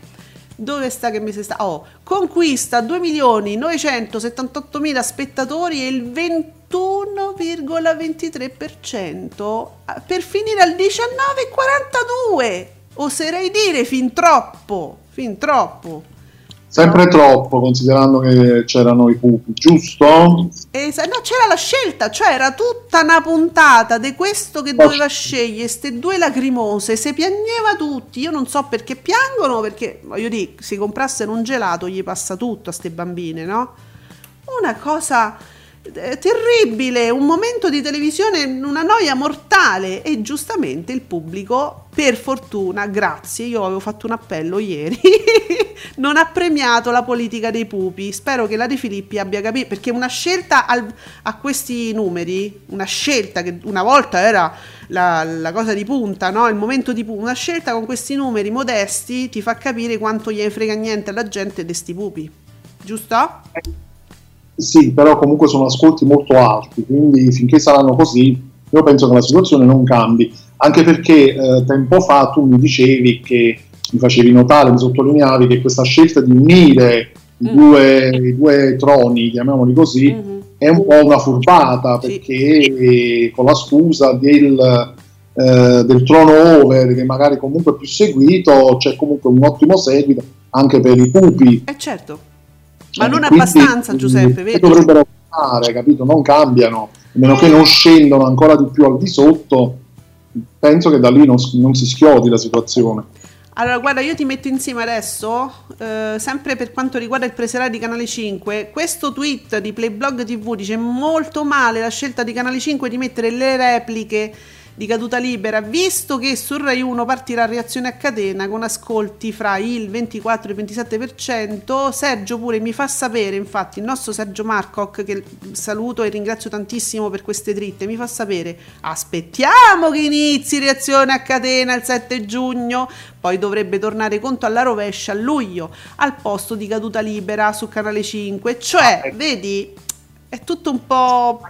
Dove sta che mese sta? Oh, conquista 2 milioni 978 mila spettatori e il 21,23% per finire al 19,42. Oserei dire fin troppo, fin troppo. Sempre troppo, considerando che c'erano i pupi, giusto? E sa- no, c'era la scelta, cioè era tutta una puntata di questo che doveva scegliere, queste due lacrimose, se piagneva tutti, io non so perché piangono, perché voglio dire, se comprassero un gelato gli passa tutto a ste bambine, no? Una cosa terribile, un momento di televisione, una noia mortale e giustamente il pubblico, per fortuna, grazie, io avevo fatto un appello ieri, non ha premiato la politica dei pupi. Spero che la De Filippi abbia capito, perché una scelta al- a questi numeri, una scelta che una volta era la, la cosa di punta, no? il momento di punta, una scelta con questi numeri modesti ti fa capire quanto gli frega niente alla gente di sti pupi. Giusto? Sì, però comunque sono ascolti molto alti, quindi finché saranno così, io penso che la situazione non cambi. Anche perché eh, tempo fa tu mi dicevi che mi facevi notare, mi sottolineavi che questa scelta di unire i, due, i due troni, chiamiamoli così, è un po' una furbata perché eh, con la scusa del, eh, del trono over, che magari comunque è più seguito, c'è comunque un ottimo seguito anche per i pupi. Eh certo. Ma non Quindi, abbastanza, Giuseppe, vedi? Dovrebbero fare, capito? Non cambiano, a meno che non scendono ancora di più al di sotto. Penso che da lì non, non si schiodi la situazione. Allora, guarda, io ti metto insieme adesso, eh, sempre per quanto riguarda il preseraio di Canale 5, questo tweet di Playblog TV dice molto male la scelta di Canale 5 di mettere le repliche di caduta libera, visto che su Rai 1 partirà reazione a catena con ascolti fra il 24 e il 27%, Sergio pure mi fa sapere, infatti il nostro Sergio Marcoc, che saluto e ringrazio tantissimo per queste dritte, mi fa sapere, aspettiamo che inizi reazione a catena il 7 giugno, poi dovrebbe tornare conto alla rovescia a luglio, al posto di caduta libera su Canale 5, cioè, vedi, è tutto un po'...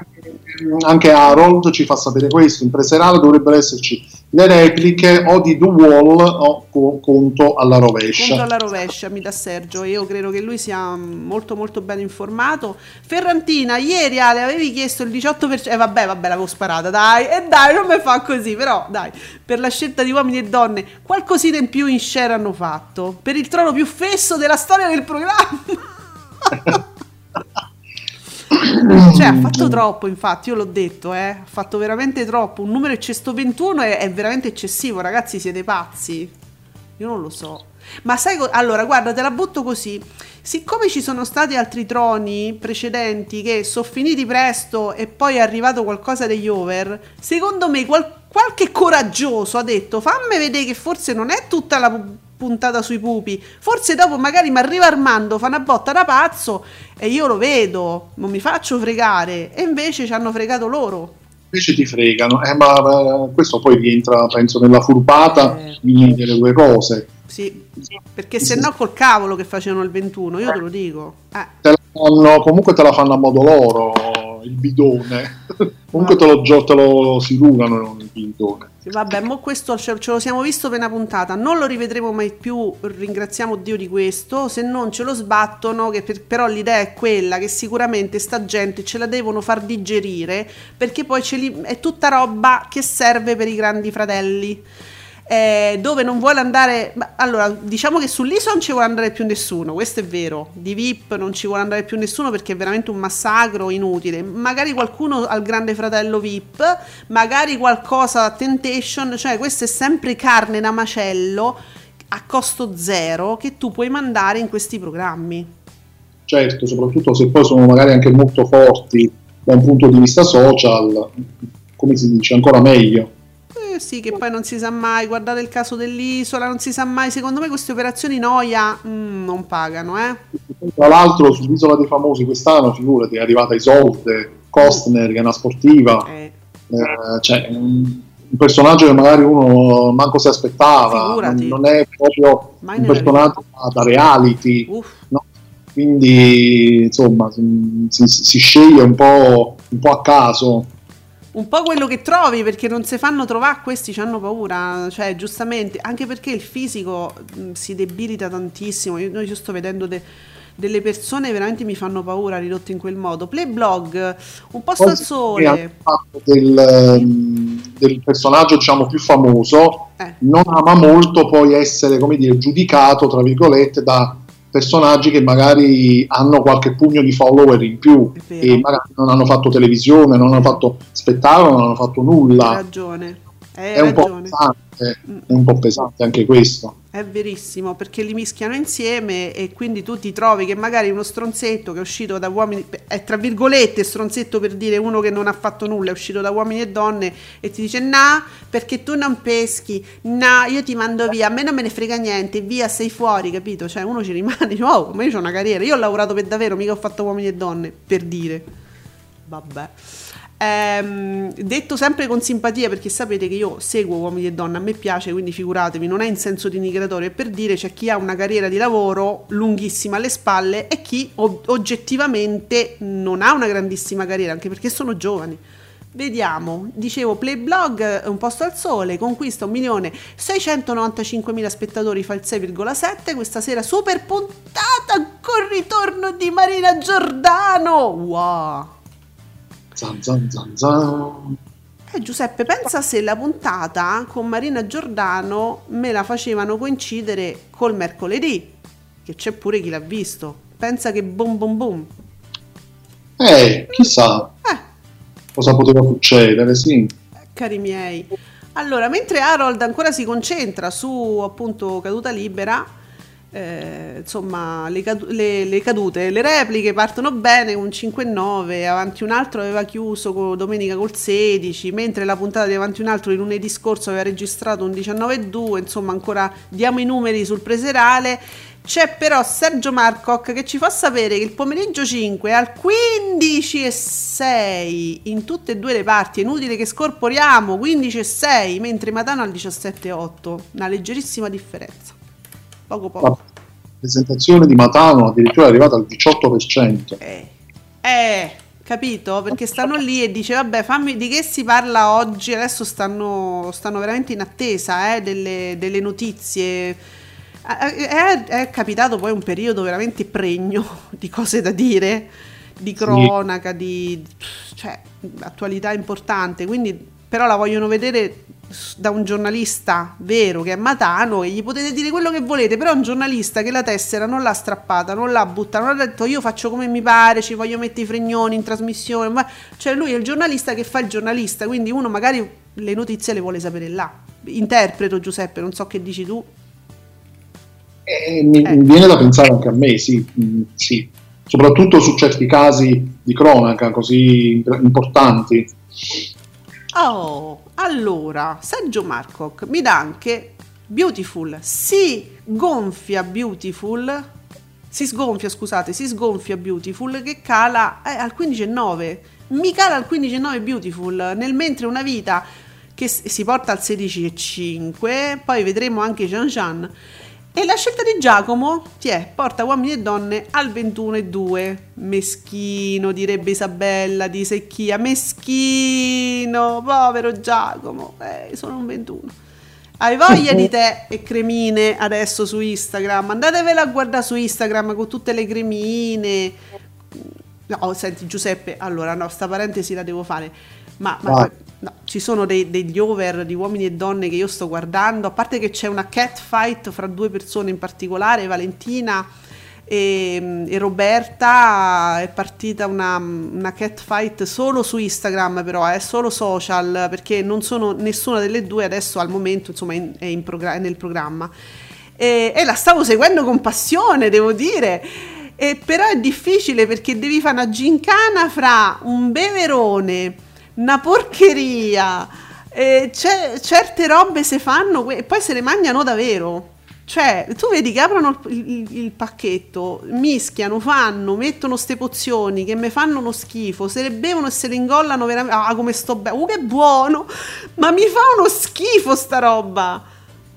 Anche Harold ci fa sapere questo, in preserale dovrebbero esserci le repliche o di The Wall o co- conto alla rovescia. Conto alla rovescia, mi dà Sergio. Io credo che lui sia molto molto ben informato. Ferrantina, ieri Ale avevi chiesto il 18%. Eh vabbè, vabbè, l'avevo sparata, dai. E dai, non mi fa così, però dai. Per la scelta di uomini e donne, qualcosina in più in share hanno fatto. Per il trono più fesso della storia del programma. cioè ha fatto troppo infatti io l'ho detto eh, ha fatto veramente troppo. Un numero eccesso 21 è, è veramente eccessivo ragazzi siete pazzi. Io non lo so. Ma sai allora guarda te la butto così. Siccome ci sono stati altri troni precedenti che sono finiti presto e poi è arrivato qualcosa degli over secondo me qual- qualche coraggioso ha detto fammi vedere che forse non è tutta la pu- puntata sui pupi forse dopo magari mi arriva Armando fa una botta da pazzo e io lo vedo non mi faccio fregare e invece ci hanno fregato loro Invece ti fregano, eh, ma eh, questo poi rientra, penso, nella furbata Eh. delle due cose. sì perché se no col cavolo che facevano il 21 io te lo dico eh. Te la fanno- comunque te la fanno a modo loro, il bidone. comunque te lo, te lo silurano il bidone. Vabbè, mo questo ce, lo siamo visto per una puntata, non lo rivedremo mai più, ringraziamo Dio di questo, se non ce lo sbattono, che per- però l'idea è quella che sicuramente sta gente ce la devono far digerire, perché poi li- è tutta roba che serve per i grandi fratelli. Eh, dove non vuole andare allora diciamo che sull'isola non ci vuole andare più nessuno questo è vero. Di VIP non ci vuole andare più nessuno perché è veramente un massacro inutile. Magari qualcuno al grande fratello VIP magari qualcosa a Temptation cioè questo è sempre carne da macello a costo zero che tu puoi mandare in questi programmi. Certo, soprattutto se poi sono magari anche molto forti da un punto di vista social, come si dice, ancora meglio. Eh sì, che poi non si sa mai, guardate il caso dell'isola, non si sa mai, secondo me queste operazioni noia mm, non pagano, eh. Tra l'altro sull'Isola dei Famosi quest'anno, figurati, è arrivata Isolde, Costner, che è una sportiva, Eh, eh, cioè un personaggio che magari uno manco si aspettava, non, non è proprio Mai un personaggio da, reality, no? quindi insomma si, si- si sceglie un po', un po' a caso. Un po' quello che trovi perché non si fanno trovare, questi hanno paura, cioè giustamente, anche perché il fisico mh, si debilita tantissimo. Io, ci sto vedendo de- delle persone veramente mi fanno paura ridotte in quel modo. Playblog, un al si- sole. del, del personaggio diciamo più famoso Eh. non ama molto poi essere come dire giudicato tra virgolette da personaggi che magari hanno qualche pugno di follower in più e magari non hanno fatto televisione, non hanno fatto spettacolo, non hanno fatto Hai nulla. ragione, hai È un ragione. pesante, è un po' pesante anche questo. È verissimo, perché li mischiano insieme e quindi tu ti trovi che magari uno stronzetto che è uscito da uomini, è tra virgolette stronzetto per dire uno che non ha fatto nulla, è uscito da uomini e donne e ti dice no, perché tu non peschi, no, io ti mando via, a me non me ne frega niente, via, sei fuori, capito? Cioè uno ci rimane, oh, ma io ho una carriera, io ho lavorato per davvero, mica ho fatto uomini e donne, per dire. Vabbè. Ehm, detto sempre con simpatia perché sapete che io seguo uomini e donne, a me piace, quindi figuratevi, non è in senso denigratorio, è per dire c'è chi ha una carriera di lavoro lunghissima alle spalle e chi o- oggettivamente non ha una grandissima carriera, anche perché sono giovani. Vediamo, dicevo Playblog un posto al sole, conquista 1.695.000 spettatori, fa il 6,7, questa sera super puntata con ritorno di Marina Giordano, wow! Zan, zan, zan, zan. Eh, Giuseppe, pensa se la puntata con Marina Giordano me la facevano coincidere col mercoledì, che c'è pure chi l'ha visto. Pensa che boom boom boom. Eh, chissà Eh. cosa poteva succedere, sì. Cari miei. Allora, mentre Harold ancora si concentra su appunto caduta libera, eh, insomma, le, cadu- le- le cadute, le repliche partono bene con 5-9, avanti un altro aveva chiuso co- domenica col 16, mentre la puntata di avanti un altro di lunedì scorso aveva registrato un 19-2, insomma ancora diamo i numeri sul preserale. C'è però Sergio Marcoc che ci fa sapere che il pomeriggio 5 è al 15 e 6 in tutte e due le parti. È inutile che scorporiamo 15 e 6, mentre Matano al 17 e 8. Una leggerissima differenza. Poco poco. La presentazione di Matano addirittura è arrivata al 18%. Eh, capito? Perché stanno lì e dice, vabbè, fammi di che si parla oggi? Adesso stanno, stanno veramente in attesa eh, delle, delle notizie. Eh, È, è capitato poi un periodo veramente pregno di cose da dire, di cronaca, di cioè, attualità importante, quindi però la vogliono vedere da un giornalista vero che è Matano e gli potete dire quello che volete, però è un giornalista che la tessera non l'ha strappata, non l'ha buttata, non ha detto io faccio come mi pare, ci voglio mettere i fregnoni in trasmissione, ma cioè lui è il giornalista che fa il giornalista, quindi uno magari le notizie le vuole sapere là. Interpreto Giuseppe, non so che dici tu. E mi, mi viene da pensare anche a me, sì, mm, sì. soprattutto su certi casi di cronaca così importanti. Oh, allora, Sergio Marcoc mi dà anche Beautiful. Si gonfia Beautiful. Si sgonfia, scusate, si sgonfia Beautiful che cala eh, al 15,9. Mi cala al 15,9 Beautiful, nel mentre una vita che si porta al 16,5. Poi vedremo anche Jean Jean. E la scelta di Giacomo, ti è, porta uomini e donne al 21,2. Meschino, direbbe Isabella di Secchia. Meschino, povero Giacomo. Eh, sono un 21. Hai voglia di te e cremine adesso su Instagram? Andatevela a guardare su Instagram con tutte le cremine. No, senti Giuseppe, allora no, sta parentesi la devo fare. Ma, ma-. No, ci sono dei- degli over di uomini e donne che io sto guardando, a parte che c'è una cat fight fra due persone in particolare, Valentina e, e Roberta, è partita una, una cat fight solo su Instagram però, è solo social, perché non sono nessuna delle due adesso al momento, insomma, in- è, in progra- è nel programma. E, e la stavo seguendo con passione, devo dire. E però è difficile perché devi fare una gincana fra un beverone, una porcheria, e c'è- certe robe se fanno e poi se le mangiano davvero. Cioè, tu vedi che aprono il, il- il pacchetto, mischiano, fanno, mettono ste pozioni che mi fanno uno schifo, se le bevono e se le ingollano veramente... Ah, come sto bene! Uh, che buono! Ma mi fa uno schifo sta roba!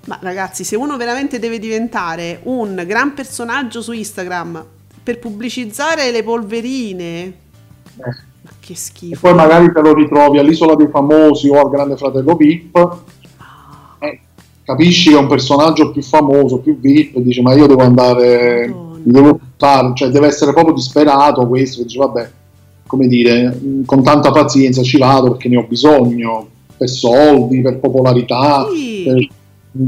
Ma ragazzi, se uno veramente deve diventare un gran personaggio su Instagram per pubblicizzare le polverine, ma che E schifo. poi magari te lo ritrovi all'isola dei famosi o al Grande Fratello VIP. eh, capisci che è un personaggio più famoso, più VIP, e dici ma io devo andare, mi devo buttare, cioè deve essere proprio disperato questo, dice vabbè, come dire, con tanta pazienza ci vado perché ne ho bisogno, per soldi, per popolarità, per,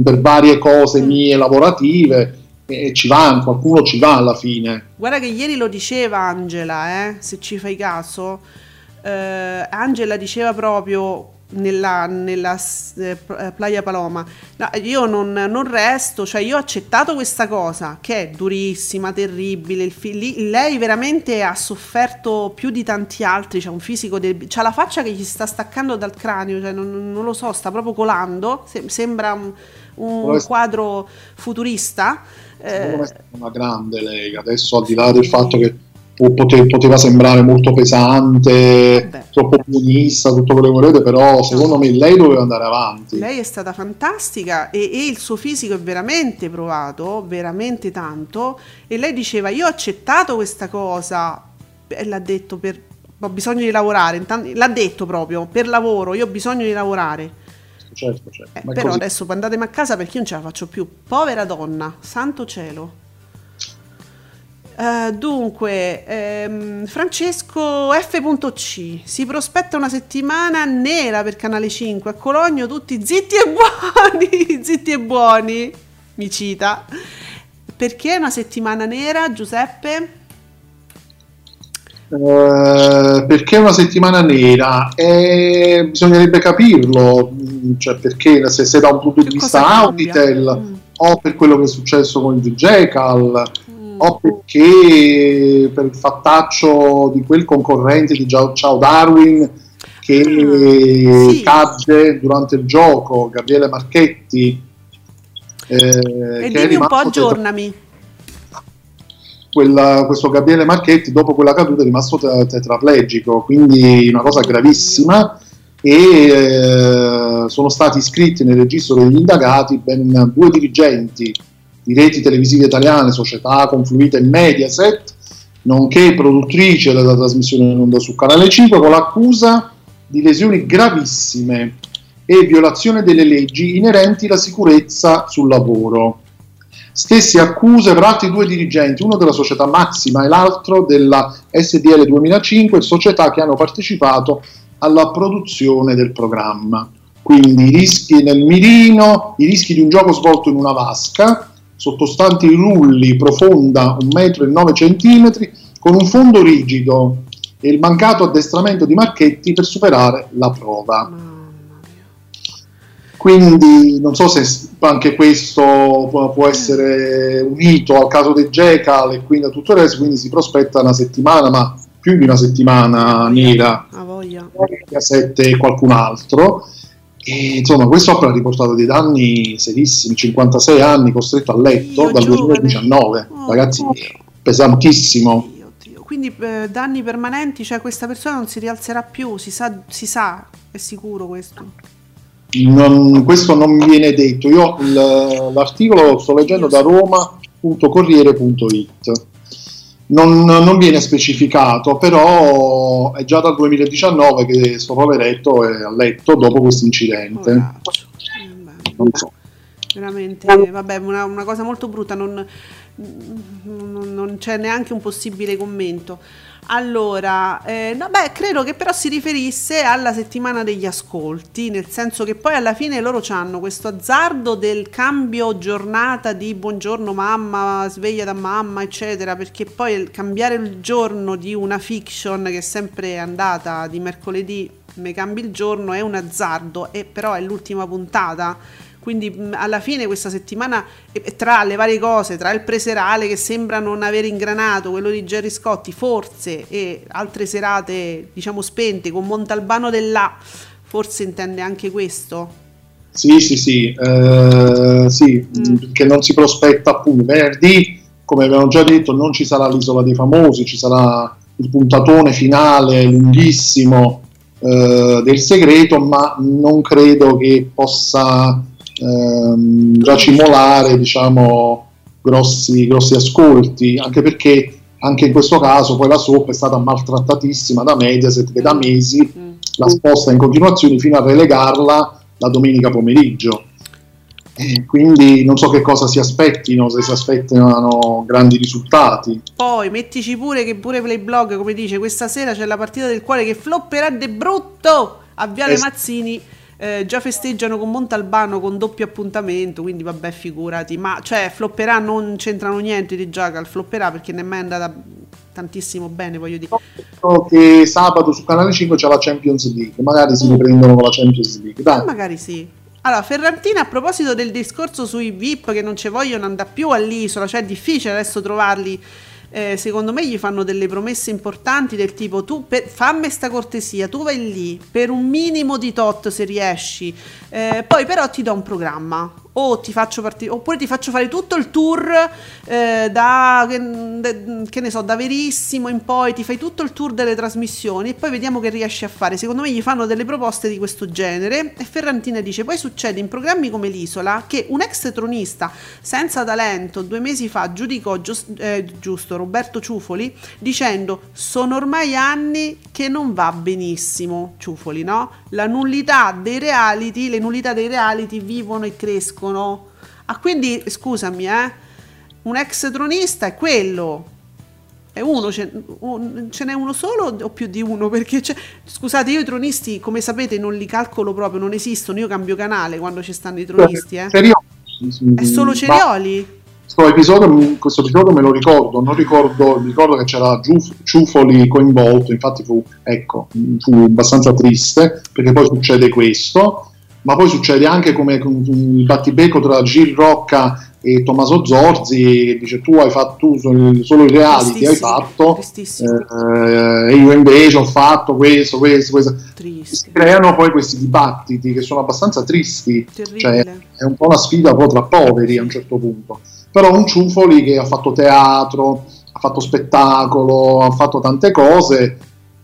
per varie cose mie lavorative, e ci va, qualcuno ci va alla fine. Guarda che ieri lo diceva Angela, eh, se ci fai caso. Eh, Angela diceva proprio nella, nella eh, eh, Playa Paloma, "No, io non, non resto, cioè io ho accettato questa cosa che è durissima, terribile, il fi- lei veramente ha sofferto più di tanti altri, c'ha un fisico, del, c'ha la faccia che gli sta staccando dal cranio, cioè non, non lo so, sta proprio colando, se- sembra un, un quadro futurista. Eh, una grande lei, adesso al di là del fatto che po- pote- poteva sembrare molto pesante, troppo buonista, tutto quello che volete, però secondo me lei doveva andare avanti. Lei è stata fantastica e, e il suo fisico è veramente provato, veramente tanto. E lei diceva: Io ho accettato questa cosa. E l'ha detto per. Ho bisogno di lavorare. Intanto- l'ha detto proprio per lavoro. Io ho bisogno di lavorare. Certo, certo. Eh, però così. adesso andatemi a casa perché io non ce la faccio più. Povera donna, santo cielo. Eh, dunque, ehm, Francesco F.C. si prospetta una settimana nera per Canale 5 a Cologno, tutti zitti e buoni, zitti e buoni, mi cita. Perché una settimana nera, Giuseppe? Eh, perché una settimana nera? Eh, bisognerebbe capirlo, mm, cioè perché se, se da un punto di vista? Auditel, o per quello che è successo con il Jekyll, o perché per il fattaccio di quel concorrente di Ciao Darwin che cadde durante il gioco, Gabriele Marchetti. eh, E dimmi un po', aggiornami. quella- questo Gabriele Marchetti dopo quella caduta è rimasto te- tetraplegico, quindi una cosa gravissima e eh, sono stati iscritti nel registro degli indagati ben due dirigenti di reti televisive italiane, società confluita in Mediaset, nonché produttrice della trasmissione in onda su Canale 5 con l'accusa di lesioni gravissime e violazione delle leggi inerenti alla sicurezza sul lavoro. Stesse accuse per altri due dirigenti, uno della società Maxima e l'altro della SDL 2005, società che hanno partecipato alla produzione del programma. Quindi i rischi nel mirino, i rischi di un gioco svolto in una vasca, sottostanti i rulli profonda 1,9 m con un fondo rigido e il mancato addestramento di Marchetti per superare la prova. Quindi non so se anche questo può, essere unito al caso dei Jekyll e quindi a tutto il resto, quindi si prospetta una settimana, ma più di una settimana nera, Ha voglia. a 7 e qualcun altro. E, insomma, quest'opera ha riportato dei danni serissimi, 56 anni costretto a letto dal 2019, ragazzi, pesantissimo. Quindi eh, danni permanenti, cioè questa persona non si rialzerà più, si sa, si sa, è sicuro questo. Non- questo non mi viene detto. Io l'articolo lo sto leggendo da roma.corriere.it. Non, non viene specificato, però è già dal 2019 che sto poveretto è a letto dopo questo incidente. Non so. Veramente, vabbè, una, una cosa molto brutta, non, non- non c'è neanche un possibile commento. Allora, eh, no, beh, credo che però si riferisse alla settimana degli ascolti, nel senso che poi alla fine loro hanno questo azzardo del cambio giornata di buongiorno mamma, sveglia da mamma, eccetera, perché poi il cambiare il giorno di una fiction che è sempre andata di mercoledì, mi cambi il giorno, è un azzardo, e però è l'ultima puntata. Quindi mh, alla fine questa settimana, tra le varie cose, tra il preserale che sembra non aver ingranato, quello di Gerry Scotti, forse, e altre serate, diciamo, spente con Montalbano dell'A, forse intende anche questo. Sì, sì, sì, eh, sì, perché non si prospetta appunto venerdì, come abbiamo già detto, non ci sarà l'isola dei famosi, ci sarà il puntatone finale lunghissimo eh, del segreto, ma non credo che possa ehm, già cimolare, diciamo, grossi, grossi ascolti, anche perché anche in questo caso poi la soap è stata maltrattatissima da Mediaset che da mesi la sposta in continuazione fino a relegarla la domenica pomeriggio. Quindi non so che cosa si aspettino, se si aspettano grandi risultati. Poi mettici pure che pure Playblog, come dice, questa sera c'è la partita del cuore che flopperà de brutto a Viale Es- Mazzini. Eh, già festeggiano con Montalbano con doppio appuntamento, quindi vabbè, figurati. Ma cioè, flopperà non c'entrano niente di Jackal, flopperà perché non è mai andata tantissimo bene, voglio dire. Che sabato su Canale 5 c'è la Champions League, magari si riprendono con la Champions League. Dai. Eh, magari sì. Allora, Ferrantina, a proposito del discorso sui VIP che non ci vogliono andare più all'isola, cioè è difficile adesso trovarli. Eh, secondo me gli fanno delle promesse importanti del tipo tu per- fammi sta cortesia, tu vai lì per un minimo di tot se riesci, eh, poi però ti do un programma o ti faccio partire oppure ti faccio fare tutto il tour eh, da che, che ne so da verissimo in poi ti fai tutto il tour delle trasmissioni e poi vediamo che riesci a fare secondo me gli fanno delle proposte di questo genere e Ferrantina dice poi succede in programmi come l'isola che un ex tronista senza talento due mesi fa giudicò gius- eh, giusto Roberto Ciufoli dicendo sono ormai anni che non va benissimo Ciufoli no? la nullità dei reality le nullità dei reality vivono e crescono ah quindi scusami eh un ex tronista è quello è uno, ce, un- ce n'è uno solo o più di uno? Perché scusate, io i tronisti, come sapete, non li calcolo proprio, non esistono. Io cambio canale quando ci stanno i tronisti, eh. Cerioli. È solo Cerioli? Questo episodio, questo episodio me lo ricordo, non ricordo, ricordo che c'era Giuf- Ciufoli coinvolto, infatti fu, ecco, fu abbastanza triste perché poi succede questo. Ma poi succede anche come il battibecco tra Gil Rocca e Tommaso Zorzi, che dice tu hai fatto solo i reality, hai fatto, eh, e io invece ho fatto questo, questo, questo. Si creano poi questi dibattiti che sono abbastanza tristi, cioè è un po' una sfida poi tra poveri a un certo punto. Però un Ciuffoli che ha fatto teatro, ha fatto spettacolo, ha fatto tante cose,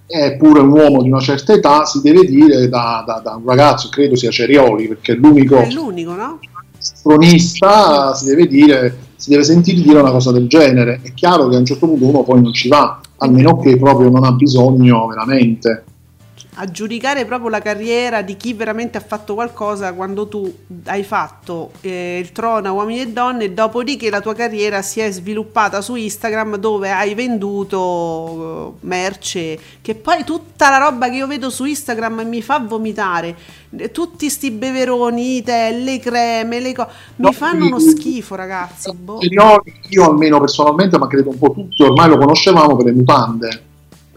è pure un uomo di una certa età, si deve dire da, da- da un ragazzo, credo sia Cerioli, perché è l'unico È l'unico, no? cronista, si deve dire, si deve sentire dire una cosa del genere. È chiaro che a un certo punto uno poi non ci va, almeno che proprio non ha bisogno veramente. A giudicare proprio la carriera di chi veramente ha fatto qualcosa quando tu hai fatto eh, il trono a uomini e donne e dopodiché la tua carriera si è sviluppata su Instagram dove hai venduto eh, merce che poi tutta la roba che io vedo su Instagram mi fa vomitare Eh, tutti sti beveroni i tè, le creme le cose mi No, fanno uno schifo ragazzi boh. Io, io almeno personalmente, ma credo un po' tutti ormai lo conoscevamo per le mutande.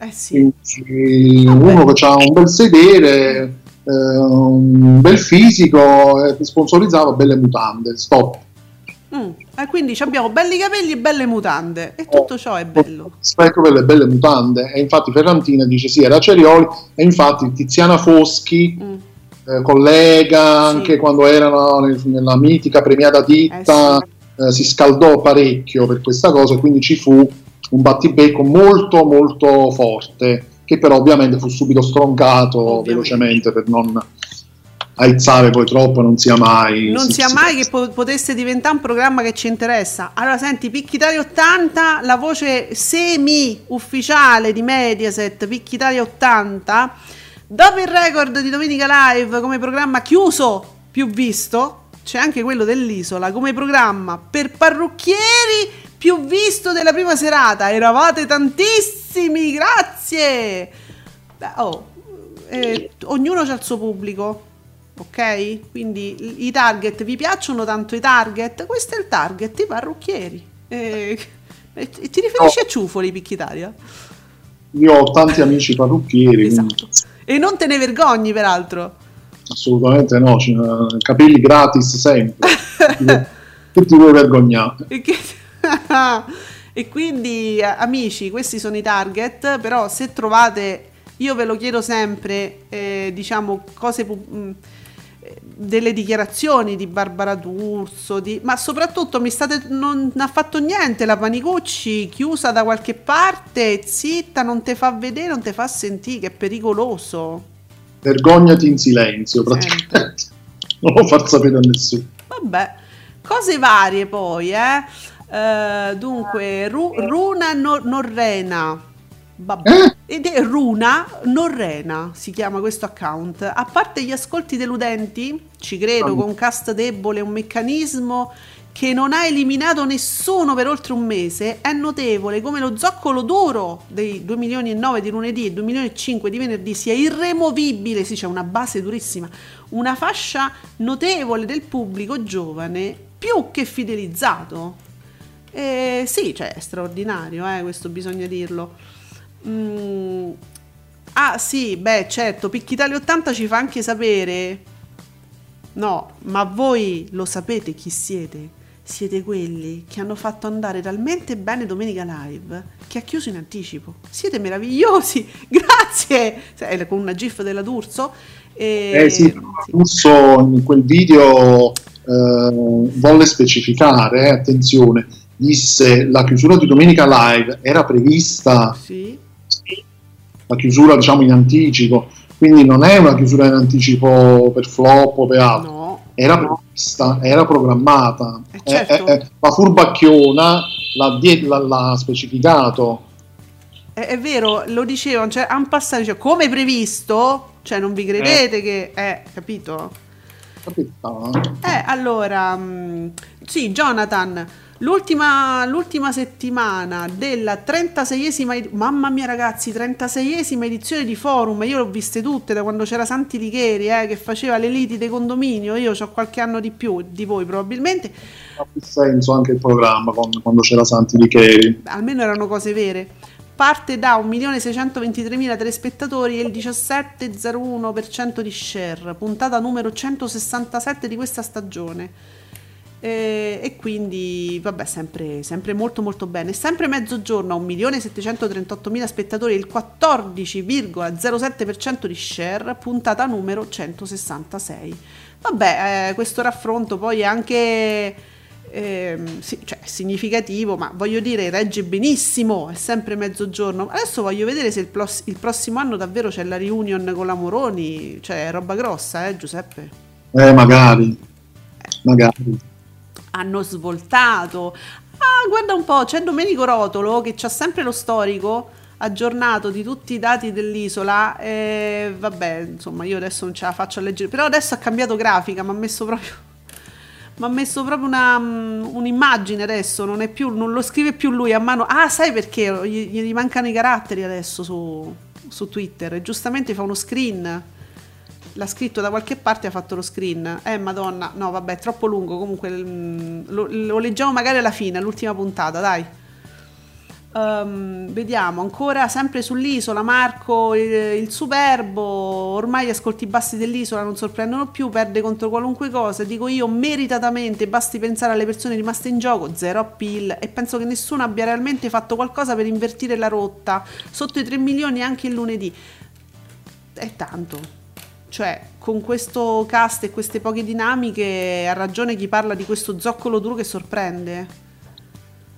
Eh sì Quindi, uno che ha un bel sedere, eh, un bel fisico, e sponsorizzava belle mutande. Stop. Mm, E quindi abbiamo belli capelli e belle mutande e tutto ciò è bello Specchio per le belle mutande. E infatti Ferrantina dice sì, era Cerioli, e infatti Tiziana Foschi, Mm. eh, collega, anche quando erano nel- nella mitica premiata ditta, eh, si scaldò parecchio per questa cosa, quindi ci fu un battibecco molto molto forte, che però ovviamente fu subito stroncato velocemente per non aizzare poi troppo, non sia mai... Non sia mai che po- potesse diventare un programma che ci interessa. Allora, senti, Picchi Italia 80, la voce semi-ufficiale di Mediaset, Picchi Italia 80, dopo il record di Domenica Live come programma chiuso più visto, c'è anche quello dell'Isola come programma per parrucchieri più visto della prima serata. Eravate tantissimi, grazie! Beh, oh, eh, ognuno ha il suo pubblico. Ok? Quindi i- target vi piacciono tanto i target? Questo è il target, i parrucchieri. Eh, e ti ti riferisci a Ciufoli, Picchitaria? Io ho tanti amici parrucchieri, quindi E non te ne vergogni, peraltro. assolutamente no, ci- capelli gratis sempre. che ti vuoi vergognare? E, che- e quindi, eh, amici, questi sono i target. Però, se trovate, io ve lo chiedo sempre, eh, diciamo, cose. mh, eh, delle dichiarazioni di Barbara D'Urso, di- ma soprattutto mi state, non ha fatto niente la Panicucci, chiusa da qualche parte, zitta, non te fa vedere, non te fa sentire, che è pericoloso. Vergognati in silenzio, praticamente. Non lo far sapere a nessuno. Vabbè, cose varie poi, eh. Eh, dunque, Ru- Runa no- Norrena. Vabbè. Ed è Runa Norrena, si chiama questo account. A parte gli ascolti deludenti, ci credo, con cast debole, un meccanismo che non ha eliminato nessuno per oltre un mese, è notevole come lo zoccolo duro dei 2 milioni e 9 di lunedì e 2 milioni e 5 di venerdì sia irremovibile, sì c'è una base durissima, una fascia notevole del pubblico giovane più che fidelizzato. Eh, sì, cioè è straordinario, eh, questo bisogna dirlo. Mm, ah sì, beh certo, Picchitalia 80 ci fa anche sapere No, ma voi lo sapete chi siete? Siete quelli che hanno fatto andare talmente bene Domenica Live che ha chiuso in anticipo. Siete meravigliosi, grazie! Eh, Con una gif della D'Urso. E- Eh sì, Russo in quel video eh, volle specificare, eh, attenzione, disse la chiusura di Domenica Live era prevista, Sì. la chiusura diciamo in anticipo, quindi non è una chiusura in anticipo per flop o per altro, era prevista, era programmata. certo. Eh, eh, eh, la furbacchiona l'ha, die- l'ha- l'ha specificato. È, è vero, lo dicevano, cioè, han passato, cioè, come previsto, cioè, non vi credete che... Eh, capito? Eh, allora, mh, sì, Jonathan, l'ultima, l'ultima settimana della 36esima, ed- mamma mia ragazzi, 36esima edizione di Forum, io l'ho viste tutte da quando c'era Santi Licheri, eh, che faceva le liti dei condominio, io ho qualche anno di più di voi probabilmente, Ha più senso anche il programma quando c'era Santi Licheri. almeno erano cose vere. parte da 1.623.000 telespettatori e il 17,01% di share, puntata numero 167 di questa stagione. E, e quindi, vabbè, sempre, sempre molto molto bene. Sempre mezzogiorno a 1.738.000 spettatori il 14,07% di share, puntata numero 166. Vabbè, eh, questo raffronto poi è anche ehm, sì, cioè, significativo, ma voglio dire, regge benissimo, è sempre mezzogiorno. Adesso voglio vedere se il, plos- il prossimo anno davvero c'è la reunion con la Moroni, cioè roba grossa, eh Giuseppe? Eh, magari. Magari. Hanno svoltato. Ah, guarda un po', c'è Domenico Rotolo che c'ha sempre lo storico aggiornato di tutti i dati dell'isola e vabbè, insomma, io adesso non ce la faccio a leggere, però adesso ha cambiato grafica, mi ha messo proprio mi ha messo proprio una, mm, un'immagine adesso, non, è più, non lo scrive più lui a mano. Ah, sai perché? Gli, gli mancano i caratteri adesso su, su Twitter e giustamente fa uno screen. L'ha scritto da qualche parte e ha fatto lo screen. Eh, madonna, no, vabbè, è troppo lungo. Comunque mm, lo, lo leggiamo magari alla fine, all'ultima puntata, dai. Um, vediamo ancora sempre sull'isola Marco il, il, superbo ormai gli ascolti bassi dell'isola non sorprendono più perde contro qualunque cosa dico io meritatamente basti pensare alle persone rimaste in gioco zero appeal e penso che nessuno abbia realmente fatto qualcosa per invertire la rotta sotto i 3 milioni anche il lunedì è tanto cioè con questo cast e queste poche dinamiche ha ragione chi parla di questo zoccolo duro che sorprende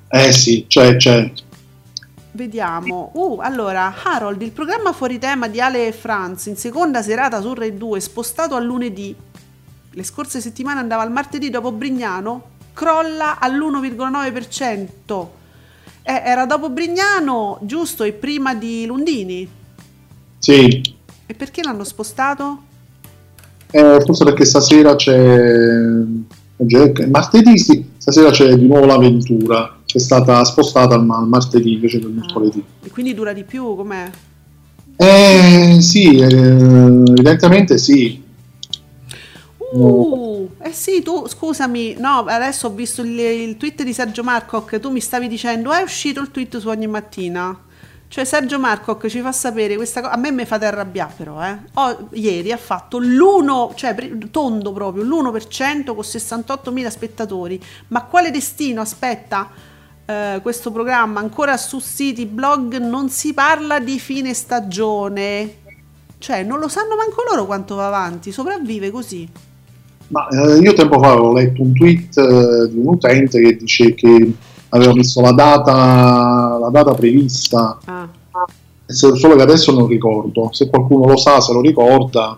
eh sì, cioè, cioè Vediamo. Uh, allora, Harold, il programma fuori tema di Ale e Franz in seconda serata su Rai 2 spostato a lunedì. Le scorse settimane andava al martedì dopo Brignano, crolla all'1,9%. Eh, era dopo Brignano, giusto, e prima di Lundini? Sì. E perché l'hanno spostato? Eh, forse perché stasera c'è... Martedì sì, stasera c'è di nuovo l'avventura è stata spostata al, martedì invece del mercoledì. E quindi dura di più? Com'è? Eh sì, eh, evidentemente sì. Uh, eh sì, tu scusami, no, adesso ho visto il, il tweet di Sergio Marcoc, tu mi stavi dicendo è uscito il tweet su ogni mattina. Cioè Sergio Marcoc ci fa sapere questa cosa, a me mi fate arrabbiare però, eh. Oh, ieri ha fatto l'1, cioè tondo proprio, l'1% con 68.000 spettatori. Ma quale destino? Aspetta, eh, questo programma ancora su siti blog non si parla di fine stagione cioè non lo sanno manco loro quanto va avanti sopravvive così ma eh, io tempo fa avevo letto un tweet eh, di un utente che dice che aveva visto la data, la data prevista. Ah. solo che adesso non ricordo. Se qualcuno lo sa se lo ricorda.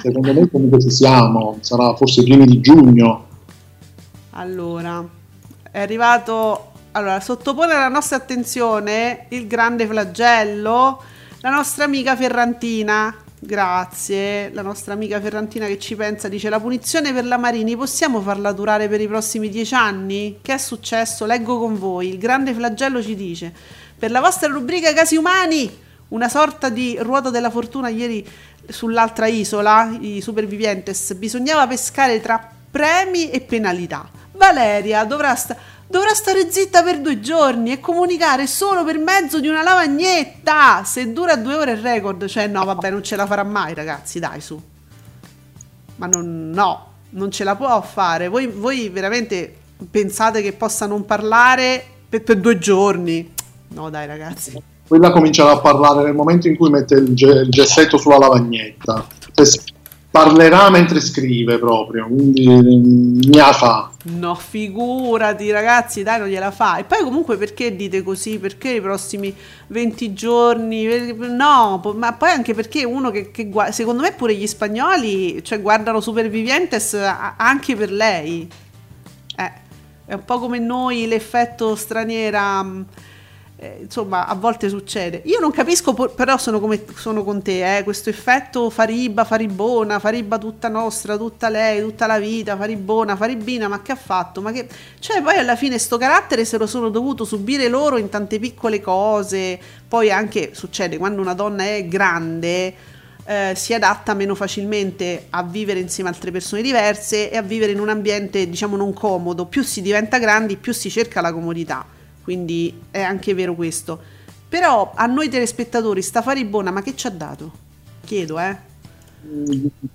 Secondo me comunque ci siamo. Sarà forse i primi di giugno. Allora è arrivato allora sottopone alla nostra attenzione il grande flagello la nostra amica Ferrantina grazie. La nostra amica Ferrantina che ci pensa dice la punizione per la Marini possiamo farla durare per i prossimi dieci anni? Che è successo? Leggo con voi. Il grande flagello ci dice per la vostra rubrica casi umani una sorta di ruota della fortuna ieri sull'altra isola i supervivientes bisognava pescare tra premi e penalità. Valeria dovrà, sta- dovrà stare zitta per due giorni e comunicare solo per mezzo di una lavagnetta. Se dura due ore il record, cioè no, vabbè, non ce la farà mai, ragazzi, dai, su. Ma non, no, non ce la può fare. Voi, voi veramente pensate che possa non parlare per, per due giorni? No, dai, ragazzi. Quella comincerà a parlare nel momento in cui mette il, ge- il gessetto sulla lavagnetta. Se parlerà mentre scrive proprio, quindi mi ha fa. No, figurati ragazzi, dai, non gliela fa. E poi comunque perché dite così? Perché i prossimi 20 giorni? No, ma poi anche perché uno che, che secondo me pure gli spagnoli, cioè guardano Supervivientes anche per lei. Eh, è un po' come noi l'effetto straniera eh, insomma a volte succede. Io non capisco però sono, come, sono con te eh, questo effetto fariba faribona fariba tutta nostra tutta lei tutta la vita faribona faribina ma che ha fatto? Ma che cioè poi alla fine sto carattere se lo sono dovuto subire loro in tante piccole cose. Poi anche succede quando una donna è grande eh, si adatta meno facilmente a vivere insieme a altre persone diverse e a vivere in un ambiente diciamo non comodo. Più si diventa grandi più si cerca la comodità quindi è anche vero questo. Però a noi telespettatori sta faribona, ma che ci ha dato? Chiedo, eh.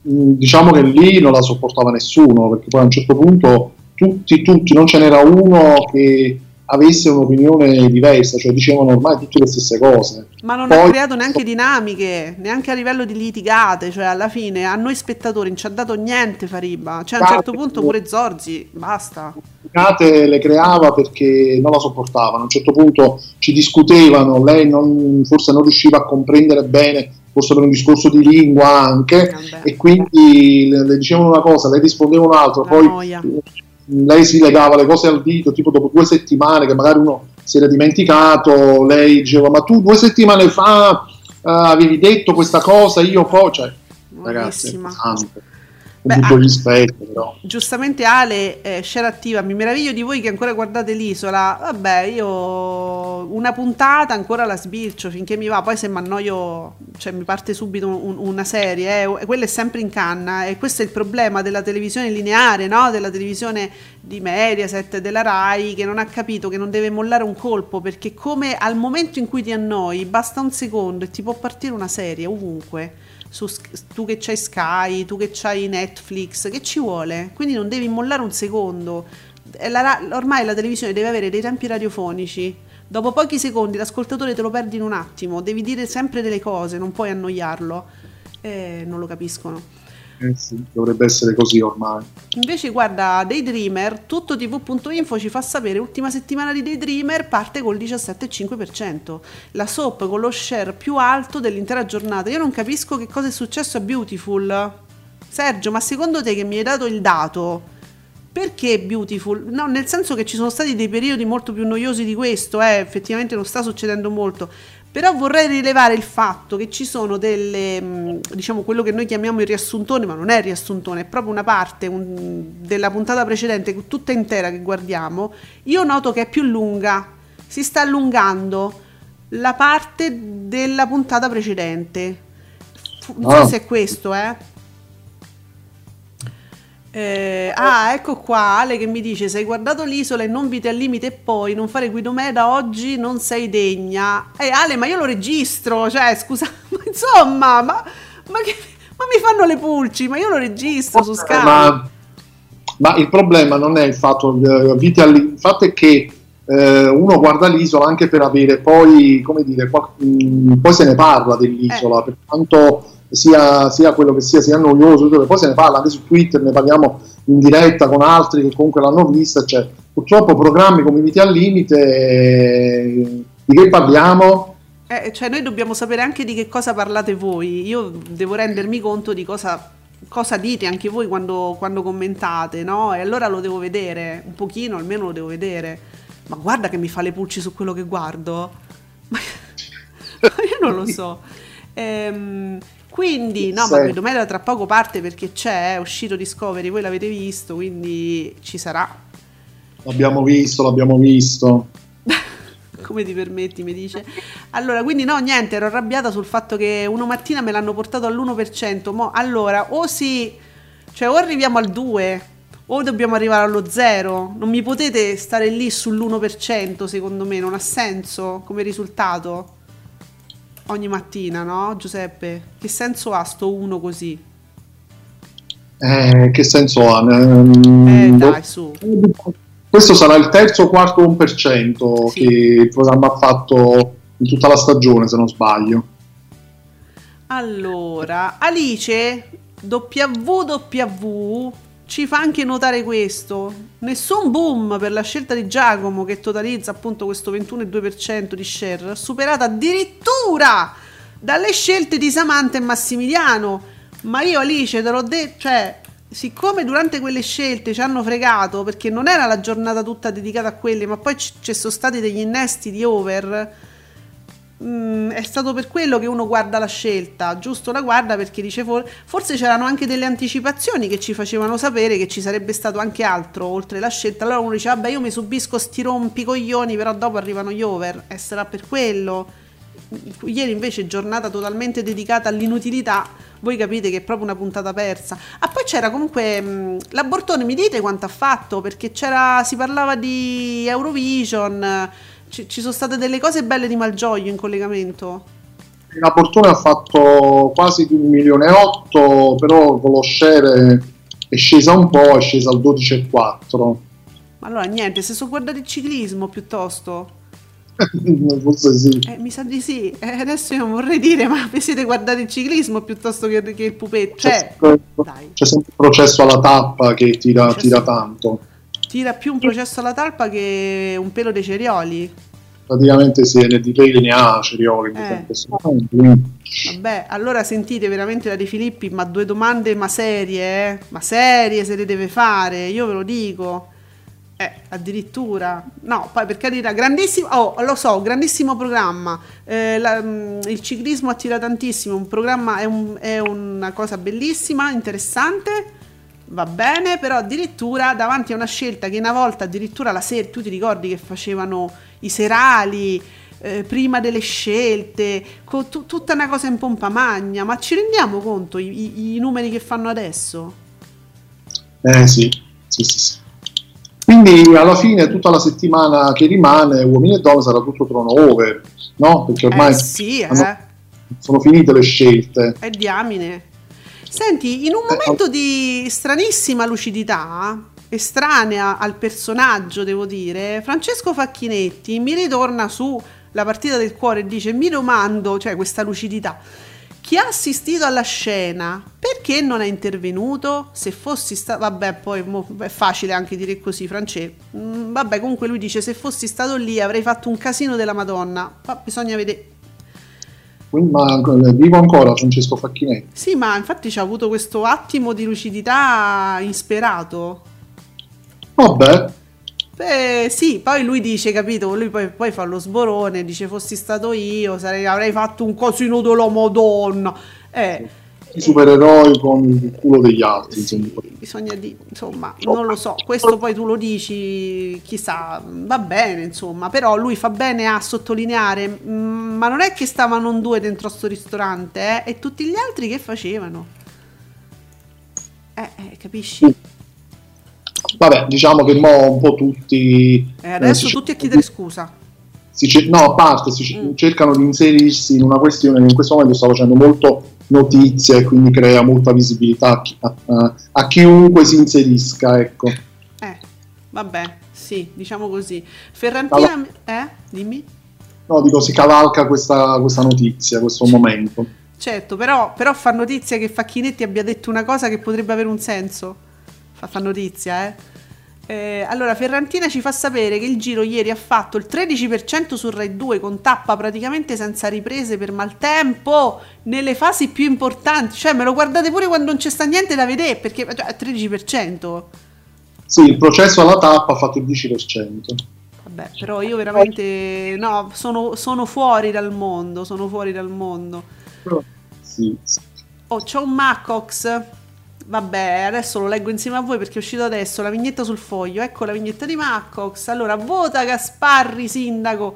Diciamo che lì non la sopportava nessuno, perché poi a un certo punto tutti, tutti, non ce n'era uno che avesse un'opinione diversa, cioè dicevano ormai tutte le stesse cose. Ma non Poi- ha creato neanche dinamiche, neanche a livello di litigate, cioè alla fine a noi spettatori non ci ha dato niente Fariba, cioè a un certo punto pure Zorzi, basta. Litigate le creava perché non la sopportavano. A un certo punto ci discutevano, lei non- forse non riusciva a comprendere bene, forse per un discorso di lingua anche, e quindi le, le dicevano una cosa, lei rispondeva un'altra, poi noia. Lei si legava le cose al dito, tipo dopo due settimane che magari uno si era dimenticato, lei diceva ma tu due settimane fa eh, avevi detto questa cosa, io poi, cioè, ragazzi, è pesante. Beh, tutto ah- rispetto però. Giustamente Ale, eh, share attiva, mi meraviglio di voi che ancora guardate l'isola. Vabbè, io una puntata ancora la sbircio finché mi va, poi se mi annoio, cioè mi parte subito un- una serie, eh, quella è sempre in canna e questo è il problema della televisione lineare, no? Della televisione di Mediaset, della Rai, che non ha capito che non deve mollare un colpo, perché come al momento in cui ti annoi, basta un secondo e ti può partire una serie ovunque. Su, tu che c'hai Sky, tu che c'hai Netflix, che ci vuole? Quindi non devi mollare un secondo. La ormai la televisione deve avere dei tempi radiofonici. Dopo pochi secondi l'ascoltatore te lo perdi in un attimo, devi dire sempre delle cose, non puoi annoiarlo. Eh, non lo capiscono. Eh dovrebbe essere così ormai. Invece, guarda, Daydreamer, tutto tv.info ci fa sapere, ultima settimana di Daydreamer parte col 17,5%. La soap con lo share più alto dell'intera giornata. Io non capisco che cosa è successo a Beautiful. Sergio, ma secondo te che mi hai dato il dato? Perché Beautiful? No, nel senso che ci sono stati dei periodi molto più noiosi di questo, eh, effettivamente non sta succedendo molto. Però vorrei rilevare il fatto che ci sono delle, mh, diciamo, quello che noi chiamiamo il riassuntone, ma non è il riassuntone, è proprio una parte un- della puntata precedente, tutta intera che guardiamo. Io noto che è più lunga, si sta allungando la parte della puntata precedente. Non so se è questo, eh. Eh, ah, ecco qua Ale che mi dice: Se hai guardato l'isola e non vite al limite e poi non fare Guidomeda oggi non sei degna. Eh, Ale, ma io lo registro, cioè, scusa, ma insomma, ma, ma che- ma mi fanno le pulci, ma io lo registro su Sky. Ma, ma il problema non è il fatto, eh, vite alli- il fatto è che eh, uno guarda l'isola anche per avere poi, come dire, qual- mh, poi se ne parla dell'isola, per quanto sia, sia quello che sia, sia noioso, poi se ne parla anche su Twitter, ne parliamo in diretta con altri che comunque l'hanno vista, cioè, purtroppo programmi come Vite al Limite, eh, di che parliamo? Eh, cioè, noi dobbiamo sapere anche di che cosa parlate voi. Io devo rendermi conto di cosa, cosa dite anche voi quando, quando commentate, no? E allora lo devo vedere, un pochino almeno lo devo vedere. Ma guarda che mi fa le pulci su quello che guardo. Ma io non lo so. Ehm, quindi, no, ma Sì. Guidomeda tra poco parte perché c'è, è uscito Discovery, voi l'avete visto, quindi ci sarà. L'abbiamo visto, l'abbiamo visto. Come ti permetti, mi dice. Allora, quindi no, niente, ero arrabbiata sul fatto che uno mattina me l'hanno portato all'1%. Mo, allora, o si... Cioè, o arriviamo al 2, o dobbiamo arrivare allo 0. Non mi potete stare lì sull'1%, secondo me, non ha senso come risultato. Ogni mattina, no, Giuseppe? Che senso ha sto 1 così? Eh, che senso ha? Ehm, Eh, boh. dai, su. Questo sarà il terzo o quarto 1% che il programma ha fatto in tutta la stagione, se non sbaglio. Allora, Alice WWW ci fa anche notare questo. Nessun boom per la scelta di Giacomo che totalizza appunto questo 21,2% di share, superata addirittura dalle scelte di Samantha e Massimiliano. Ma io Alice te l'ho detto, cioè, siccome durante quelle scelte ci hanno fregato perché non era la giornata tutta dedicata a quelle, ma poi ci sono stati degli innesti di over. Mm, è stato per quello che uno guarda la scelta, giusto la guarda perché dice for- forse c'erano anche delle anticipazioni che ci facevano sapere che ci sarebbe stato anche altro oltre la scelta. Allora uno dice vabbè io mi subisco sti rompicoglioni però dopo arrivano gli over e sarà per quello. Ieri invece giornata totalmente dedicata all'inutilità, voi capite che è proprio una puntata persa. Ah poi c'era comunque mh, l'abortone, mi dite quanto ha fatto? Perché c'era, si parlava di Eurovision, ci, ci sono state delle cose belle di Malgioglio in collegamento. La Portone ha fatto quasi di un milione e otto, però con lo share è scesa un po', è scesa al 12,4. Ma allora niente, se so guardare il ciclismo piuttosto. Forse sì. Eh, mi sa di sì. Eh, adesso io vorrei dire, ma vi siete guardati il ciclismo piuttosto che, che il pupetto. Cioè, C'è, c'è sempre il processo alla tappa che tira, tira tanto. Tira più un processo alla talpa che un pelo dei cereoli. Praticamente se ne dipende ne ha Cerioli. Eh. Vabbè, allora sentite veramente da De Filippi, ma due domande ma serie, eh? Ma serie se le deve fare, io ve lo dico. Eh, addirittura. No, poi per carità, grandissimo, oh, lo so, grandissimo programma. Eh, la- mm, il ciclismo attira tantissimo, un programma è, un- è una cosa bellissima, interessante, va bene, però addirittura davanti a una scelta che una volta addirittura la sera, tu ti ricordi che facevano i serali, eh, prima delle scelte, con tu- tutta una cosa in pompa magna, ma ci rendiamo conto i, i- i numeri che fanno adesso? Eh sì, sì, sì, sì. Quindi alla fine tutta la settimana che rimane, uomini e donne, sarà tutto turnover, no? Perché ormai Eh sì, eh. hanno- sono finite le scelte. È diamine. Senti, in un momento di stranissima lucidità, estranea al personaggio, devo dire, Francesco Facchinetti mi ritorna su la partita del cuore e dice: Mi domando, cioè questa lucidità, chi ha assistito alla scena perché non è intervenuto? Se fossi stato, vabbè, poi mo- è facile anche dire così, Francesco. Mm, vabbè, comunque lui dice: Se fossi stato lì avrei fatto un casino della Madonna. Ma bisogna vedere. Quindi, ma eh, vivo ancora Francesco Facchinetti. Sì, ma infatti c'ha avuto questo attimo di lucidità insperato. Vabbè, Beh, sì, poi lui dice, capito? Lui poi, poi fa lo sborone, dice fossi stato io, sarei- avrei fatto un casino della Madonna. Eh, i supereroi con il culo degli altri. insomma. bisogna di, insomma, non lo so, questo poi tu lo dici, chissà, va bene, insomma, però lui fa bene a sottolineare, mm, ma non è che stavano due dentro a sto ristorante, eh? E tutti gli altri che facevano? Eh, eh, capisci? Vabbè, diciamo che mo un po' tutti... E adesso eh, si tutti a chiedere scusa. si no, a parte, si Mm. cer- cercano di inserirsi in una questione che in questo momento sta facendo molto notizia e quindi crea molta visibilità a, chi- a- a- chiunque si inserisca, ecco. Eh, vabbè, sì, diciamo così. Ferrantina, eh? Dimmi. No, dico, si cavalca questa, questa notizia, questo momento. Certo, però, però fa notizia che Facchinetti abbia detto una cosa che potrebbe avere un senso. Fa, fa notizia, eh. Eh, allora, Ferrantina ci fa sapere che il giro ieri ha fatto il 13% su Rai 2 con tappa praticamente senza riprese per maltempo nelle fasi più importanti. Cioè, me lo guardate pure quando non c'è sta niente da vedere perché cioè, è 13%. Sì, il processo alla tappa ha fatto il 10%. Vabbè, però io veramente no, sono, sono fuori dal mondo, sono fuori dal mondo. Sì, sì. Oh, c'ho un Macox. Vabbè, adesso lo leggo insieme a voi perché è uscito adesso la vignetta sul foglio. Ecco la vignetta di Macox. Allora, vota Gasparri sindaco.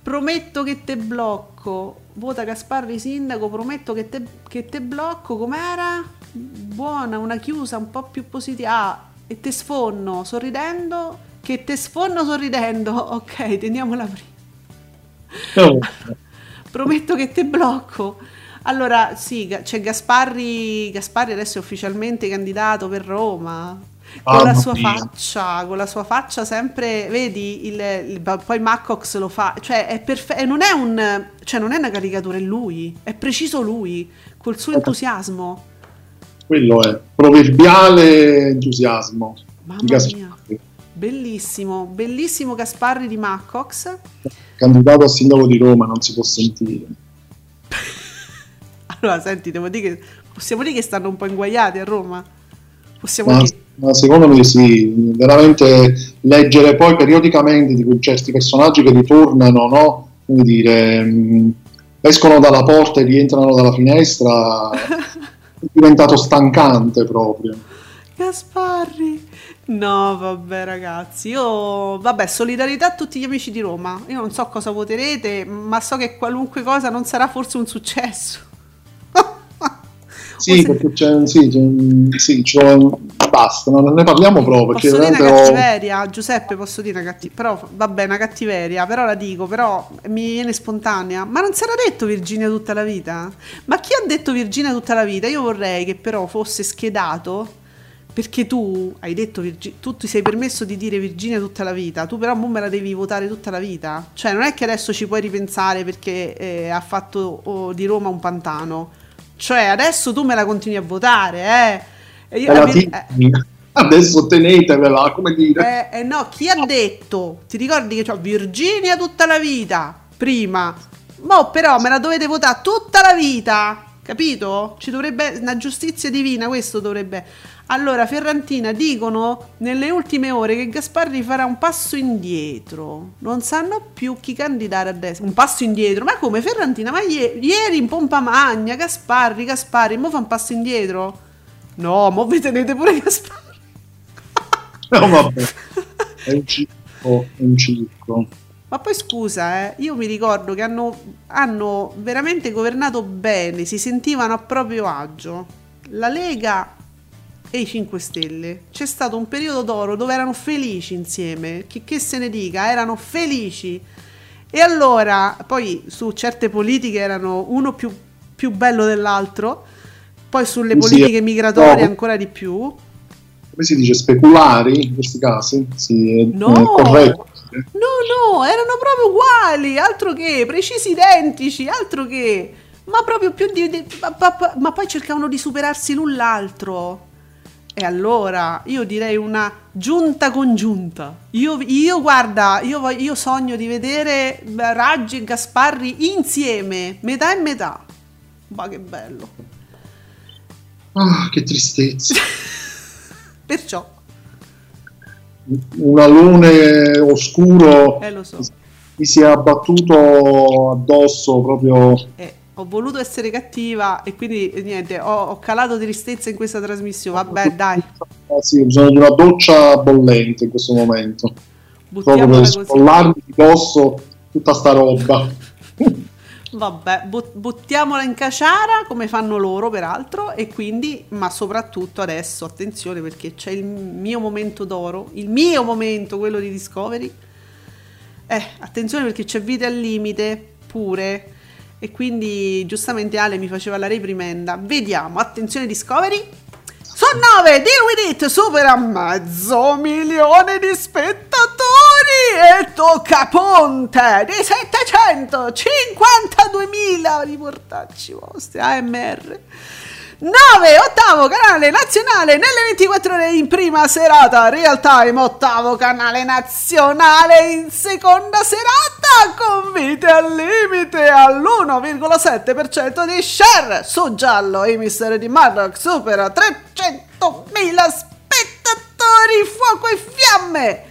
Prometto che te blocco. Vota Gasparri sindaco, prometto che te, che te blocco. Com'era? Buona, una chiusa un po' più positiva. Ah, e te sfonno sorridendo. Che te sfonno sorridendo. Ok, teniamola prima. Oh, Prometto che te blocco. Allora, sì, c'è Gasparri. Gasparri adesso è ufficialmente candidato per Roma. Con la sua mia. faccia, con la sua faccia sempre, vedi, il, il- poi Maccox lo fa, cioè è perfetto, non è un, cioè non è una caricatura, è lui, è preciso lui, col suo entusiasmo. quello è proverbiale entusiasmo. Mamma mia. Bellissimo, bellissimo Gasparri di Maccox. Candidato a sindaco di Roma, non si può sentire. Allora, senti, devo dire che possiamo dire che stanno un po' inguaiati a Roma. Possiamo Ma, dire. ma secondo me sì, veramente leggere poi periodicamente di certi personaggi che ritornano, no? Come dire, mh, escono dalla porta e rientrano dalla finestra, è diventato stancante proprio. Gasparri. No, vabbè, ragazzi. Io, vabbè, solidarietà a tutti gli amici di Roma. Io non so cosa voterete, ma so che qualunque cosa non sarà forse un successo. Sì, perché c'è, sì, c'è- sì, c'è- basta, basta, non ne parliamo proprio. perché Posso dire una veramente ho- cattiveria, Giuseppe, posso dire una cattiveria, però vabbè, una cattiveria, però la dico, però mi viene spontanea. Ma non era detto Virginia tutta la vita? Ma chi ha detto Virginia tutta la vita? Io vorrei che però fosse schedato perché tu hai detto Virgi- tu ti sei permesso di dire Virginia tutta la vita, tu però me la devi votare tutta la vita. Cioè, non è che adesso ci puoi ripensare perché eh, ha fatto oh, di Roma un pantano. Cioè, adesso tu me la continui a votare, eh. E io Vir- eh, tieni. Adesso tenetevela, come dire. eh, eh, no, chi ha detto? Ti ricordi che c'ho Virginia tutta la vita? Prima. Mo però me la dovete votare tutta la vita. Capito? Ci dovrebbe una giustizia divina, questo dovrebbe. Allora, Ferrantina dicono nelle ultime ore che Gasparri farà un passo indietro. Non sanno più chi candidare a destra. Un passo indietro? Ma come Ferrantina? Ma ie- ieri in pompa magna, Gasparri, Gasparri, mo fa un passo indietro? No, mo vi tenete pure Gasparri. No, vabbè. È un circo, è un circo. Ma poi scusa, eh, io mi ricordo che hanno, hanno veramente governato bene, si sentivano a proprio agio. La Lega e i 5 Stelle. C'è stato un periodo d'oro dove erano felici insieme, che, che se ne dica, erano felici. E allora, poi su certe politiche erano uno più, più bello dell'altro, poi sulle politiche sì. migratorie No. ancora di più. Come si dice? Speculari in questi casi? Sì, No. è corretto. No, no, erano proprio uguali, altro che, precisi identici, altro che, ma proprio più di... di- ma, ma- ma poi cercavano di superarsi l'un l'altro. E allora io direi una giunta congiunta. Io, io guarda, io, io sogno di vedere Raggi e Gasparri insieme, metà e metà. Ma che bello. Ah, che tristezza. Perciò, Un alone oscuro eh so, mi si è abbattuto addosso proprio. eh, ho voluto essere cattiva e quindi niente, ho, ho calato tristezza in questa trasmissione. Vabbè, dai. Ah, sì, bisogno di una doccia bollente in questo momento. Proprio Buttiamola per così. spollarmi di dosso tutta sta roba. Vabbè, but- buttiamola in caciara come fanno loro peraltro e quindi, ma soprattutto adesso, attenzione perché c'è il mio momento d'oro, il mio momento, quello di Discovery. Eh, attenzione perché c'è vita al limite pure e quindi giustamente Ale mi faceva la reprimenda. Vediamo, attenzione Discovery. Su 9, Deal With It supera mezzo milione di spettatori e tocca ponte di 752.000 riportacci vostri AMR. 9, ottavo canale nazionale nelle 24 ore in prima serata, real time, ottavo canale nazionale in seconda serata, con vite al limite all'1,7% di share su giallo e i misteri di Murdoch supera 300.000 spettatori, fuoco e fiamme.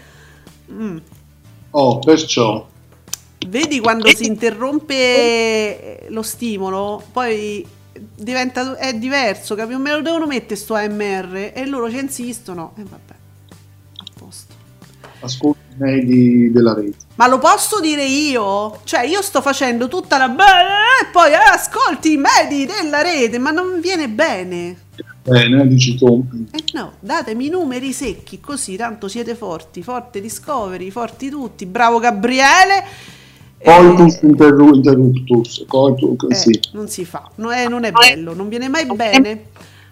Mm. Oh, perciò. Vedi quando si interrompe lo stimolo, poi diventa è diverso, capi? Me lo devono mettere sto AMR e loro ci insistono. E vabbè. A posto. Ascolti medi della rete. Ma lo posso dire io? Cioè, io sto facendo tutta la e poi eh, ascolti i medi della rete, ma non viene bene. Bene, dici tu. Eh no, datemi i numeri secchi, così tanto siete forti, forte Discovery, forti tutti. Bravo Gabriele. Coitus interru- interruptus. Coitus, Eh, sì. Non si fa, no, eh, non è bello, non viene mai bene.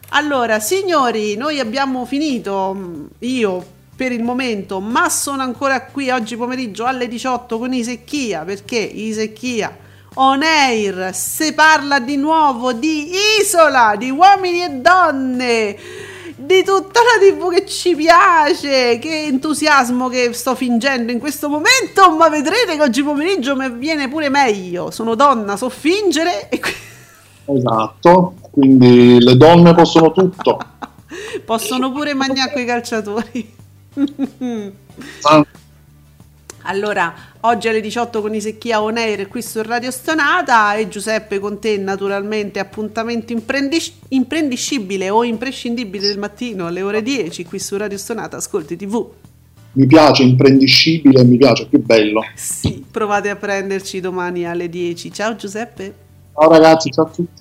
Allora, signori, noi abbiamo finito, mm, io per il momento, ma sono ancora qui oggi pomeriggio alle 18 con Isecchia, perché Isecchia on air si parla di nuovo di isola, di uomini e donne, di tutta la tv che ci piace, che entusiasmo che sto fingendo in questo momento, ma vedrete che oggi pomeriggio mi viene pure meglio, sono donna, so fingere e Esatto. Quindi le donne possono tutto. possono pure mangiare coi calciatori. Allora, oggi alle 18 con Isecchia On Air qui su Radio Stonata e Giuseppe con te naturalmente appuntamento imprendis- imprendiscibile o imprescindibile del mattino alle ore 10 qui su Radio Stonata, ascolti tv. mi piace, imprendiscibile, mi piace, più bello. Sì, provate a prenderci domani alle 10. Ciao Giuseppe. Ciao ragazzi, ciao a tutti.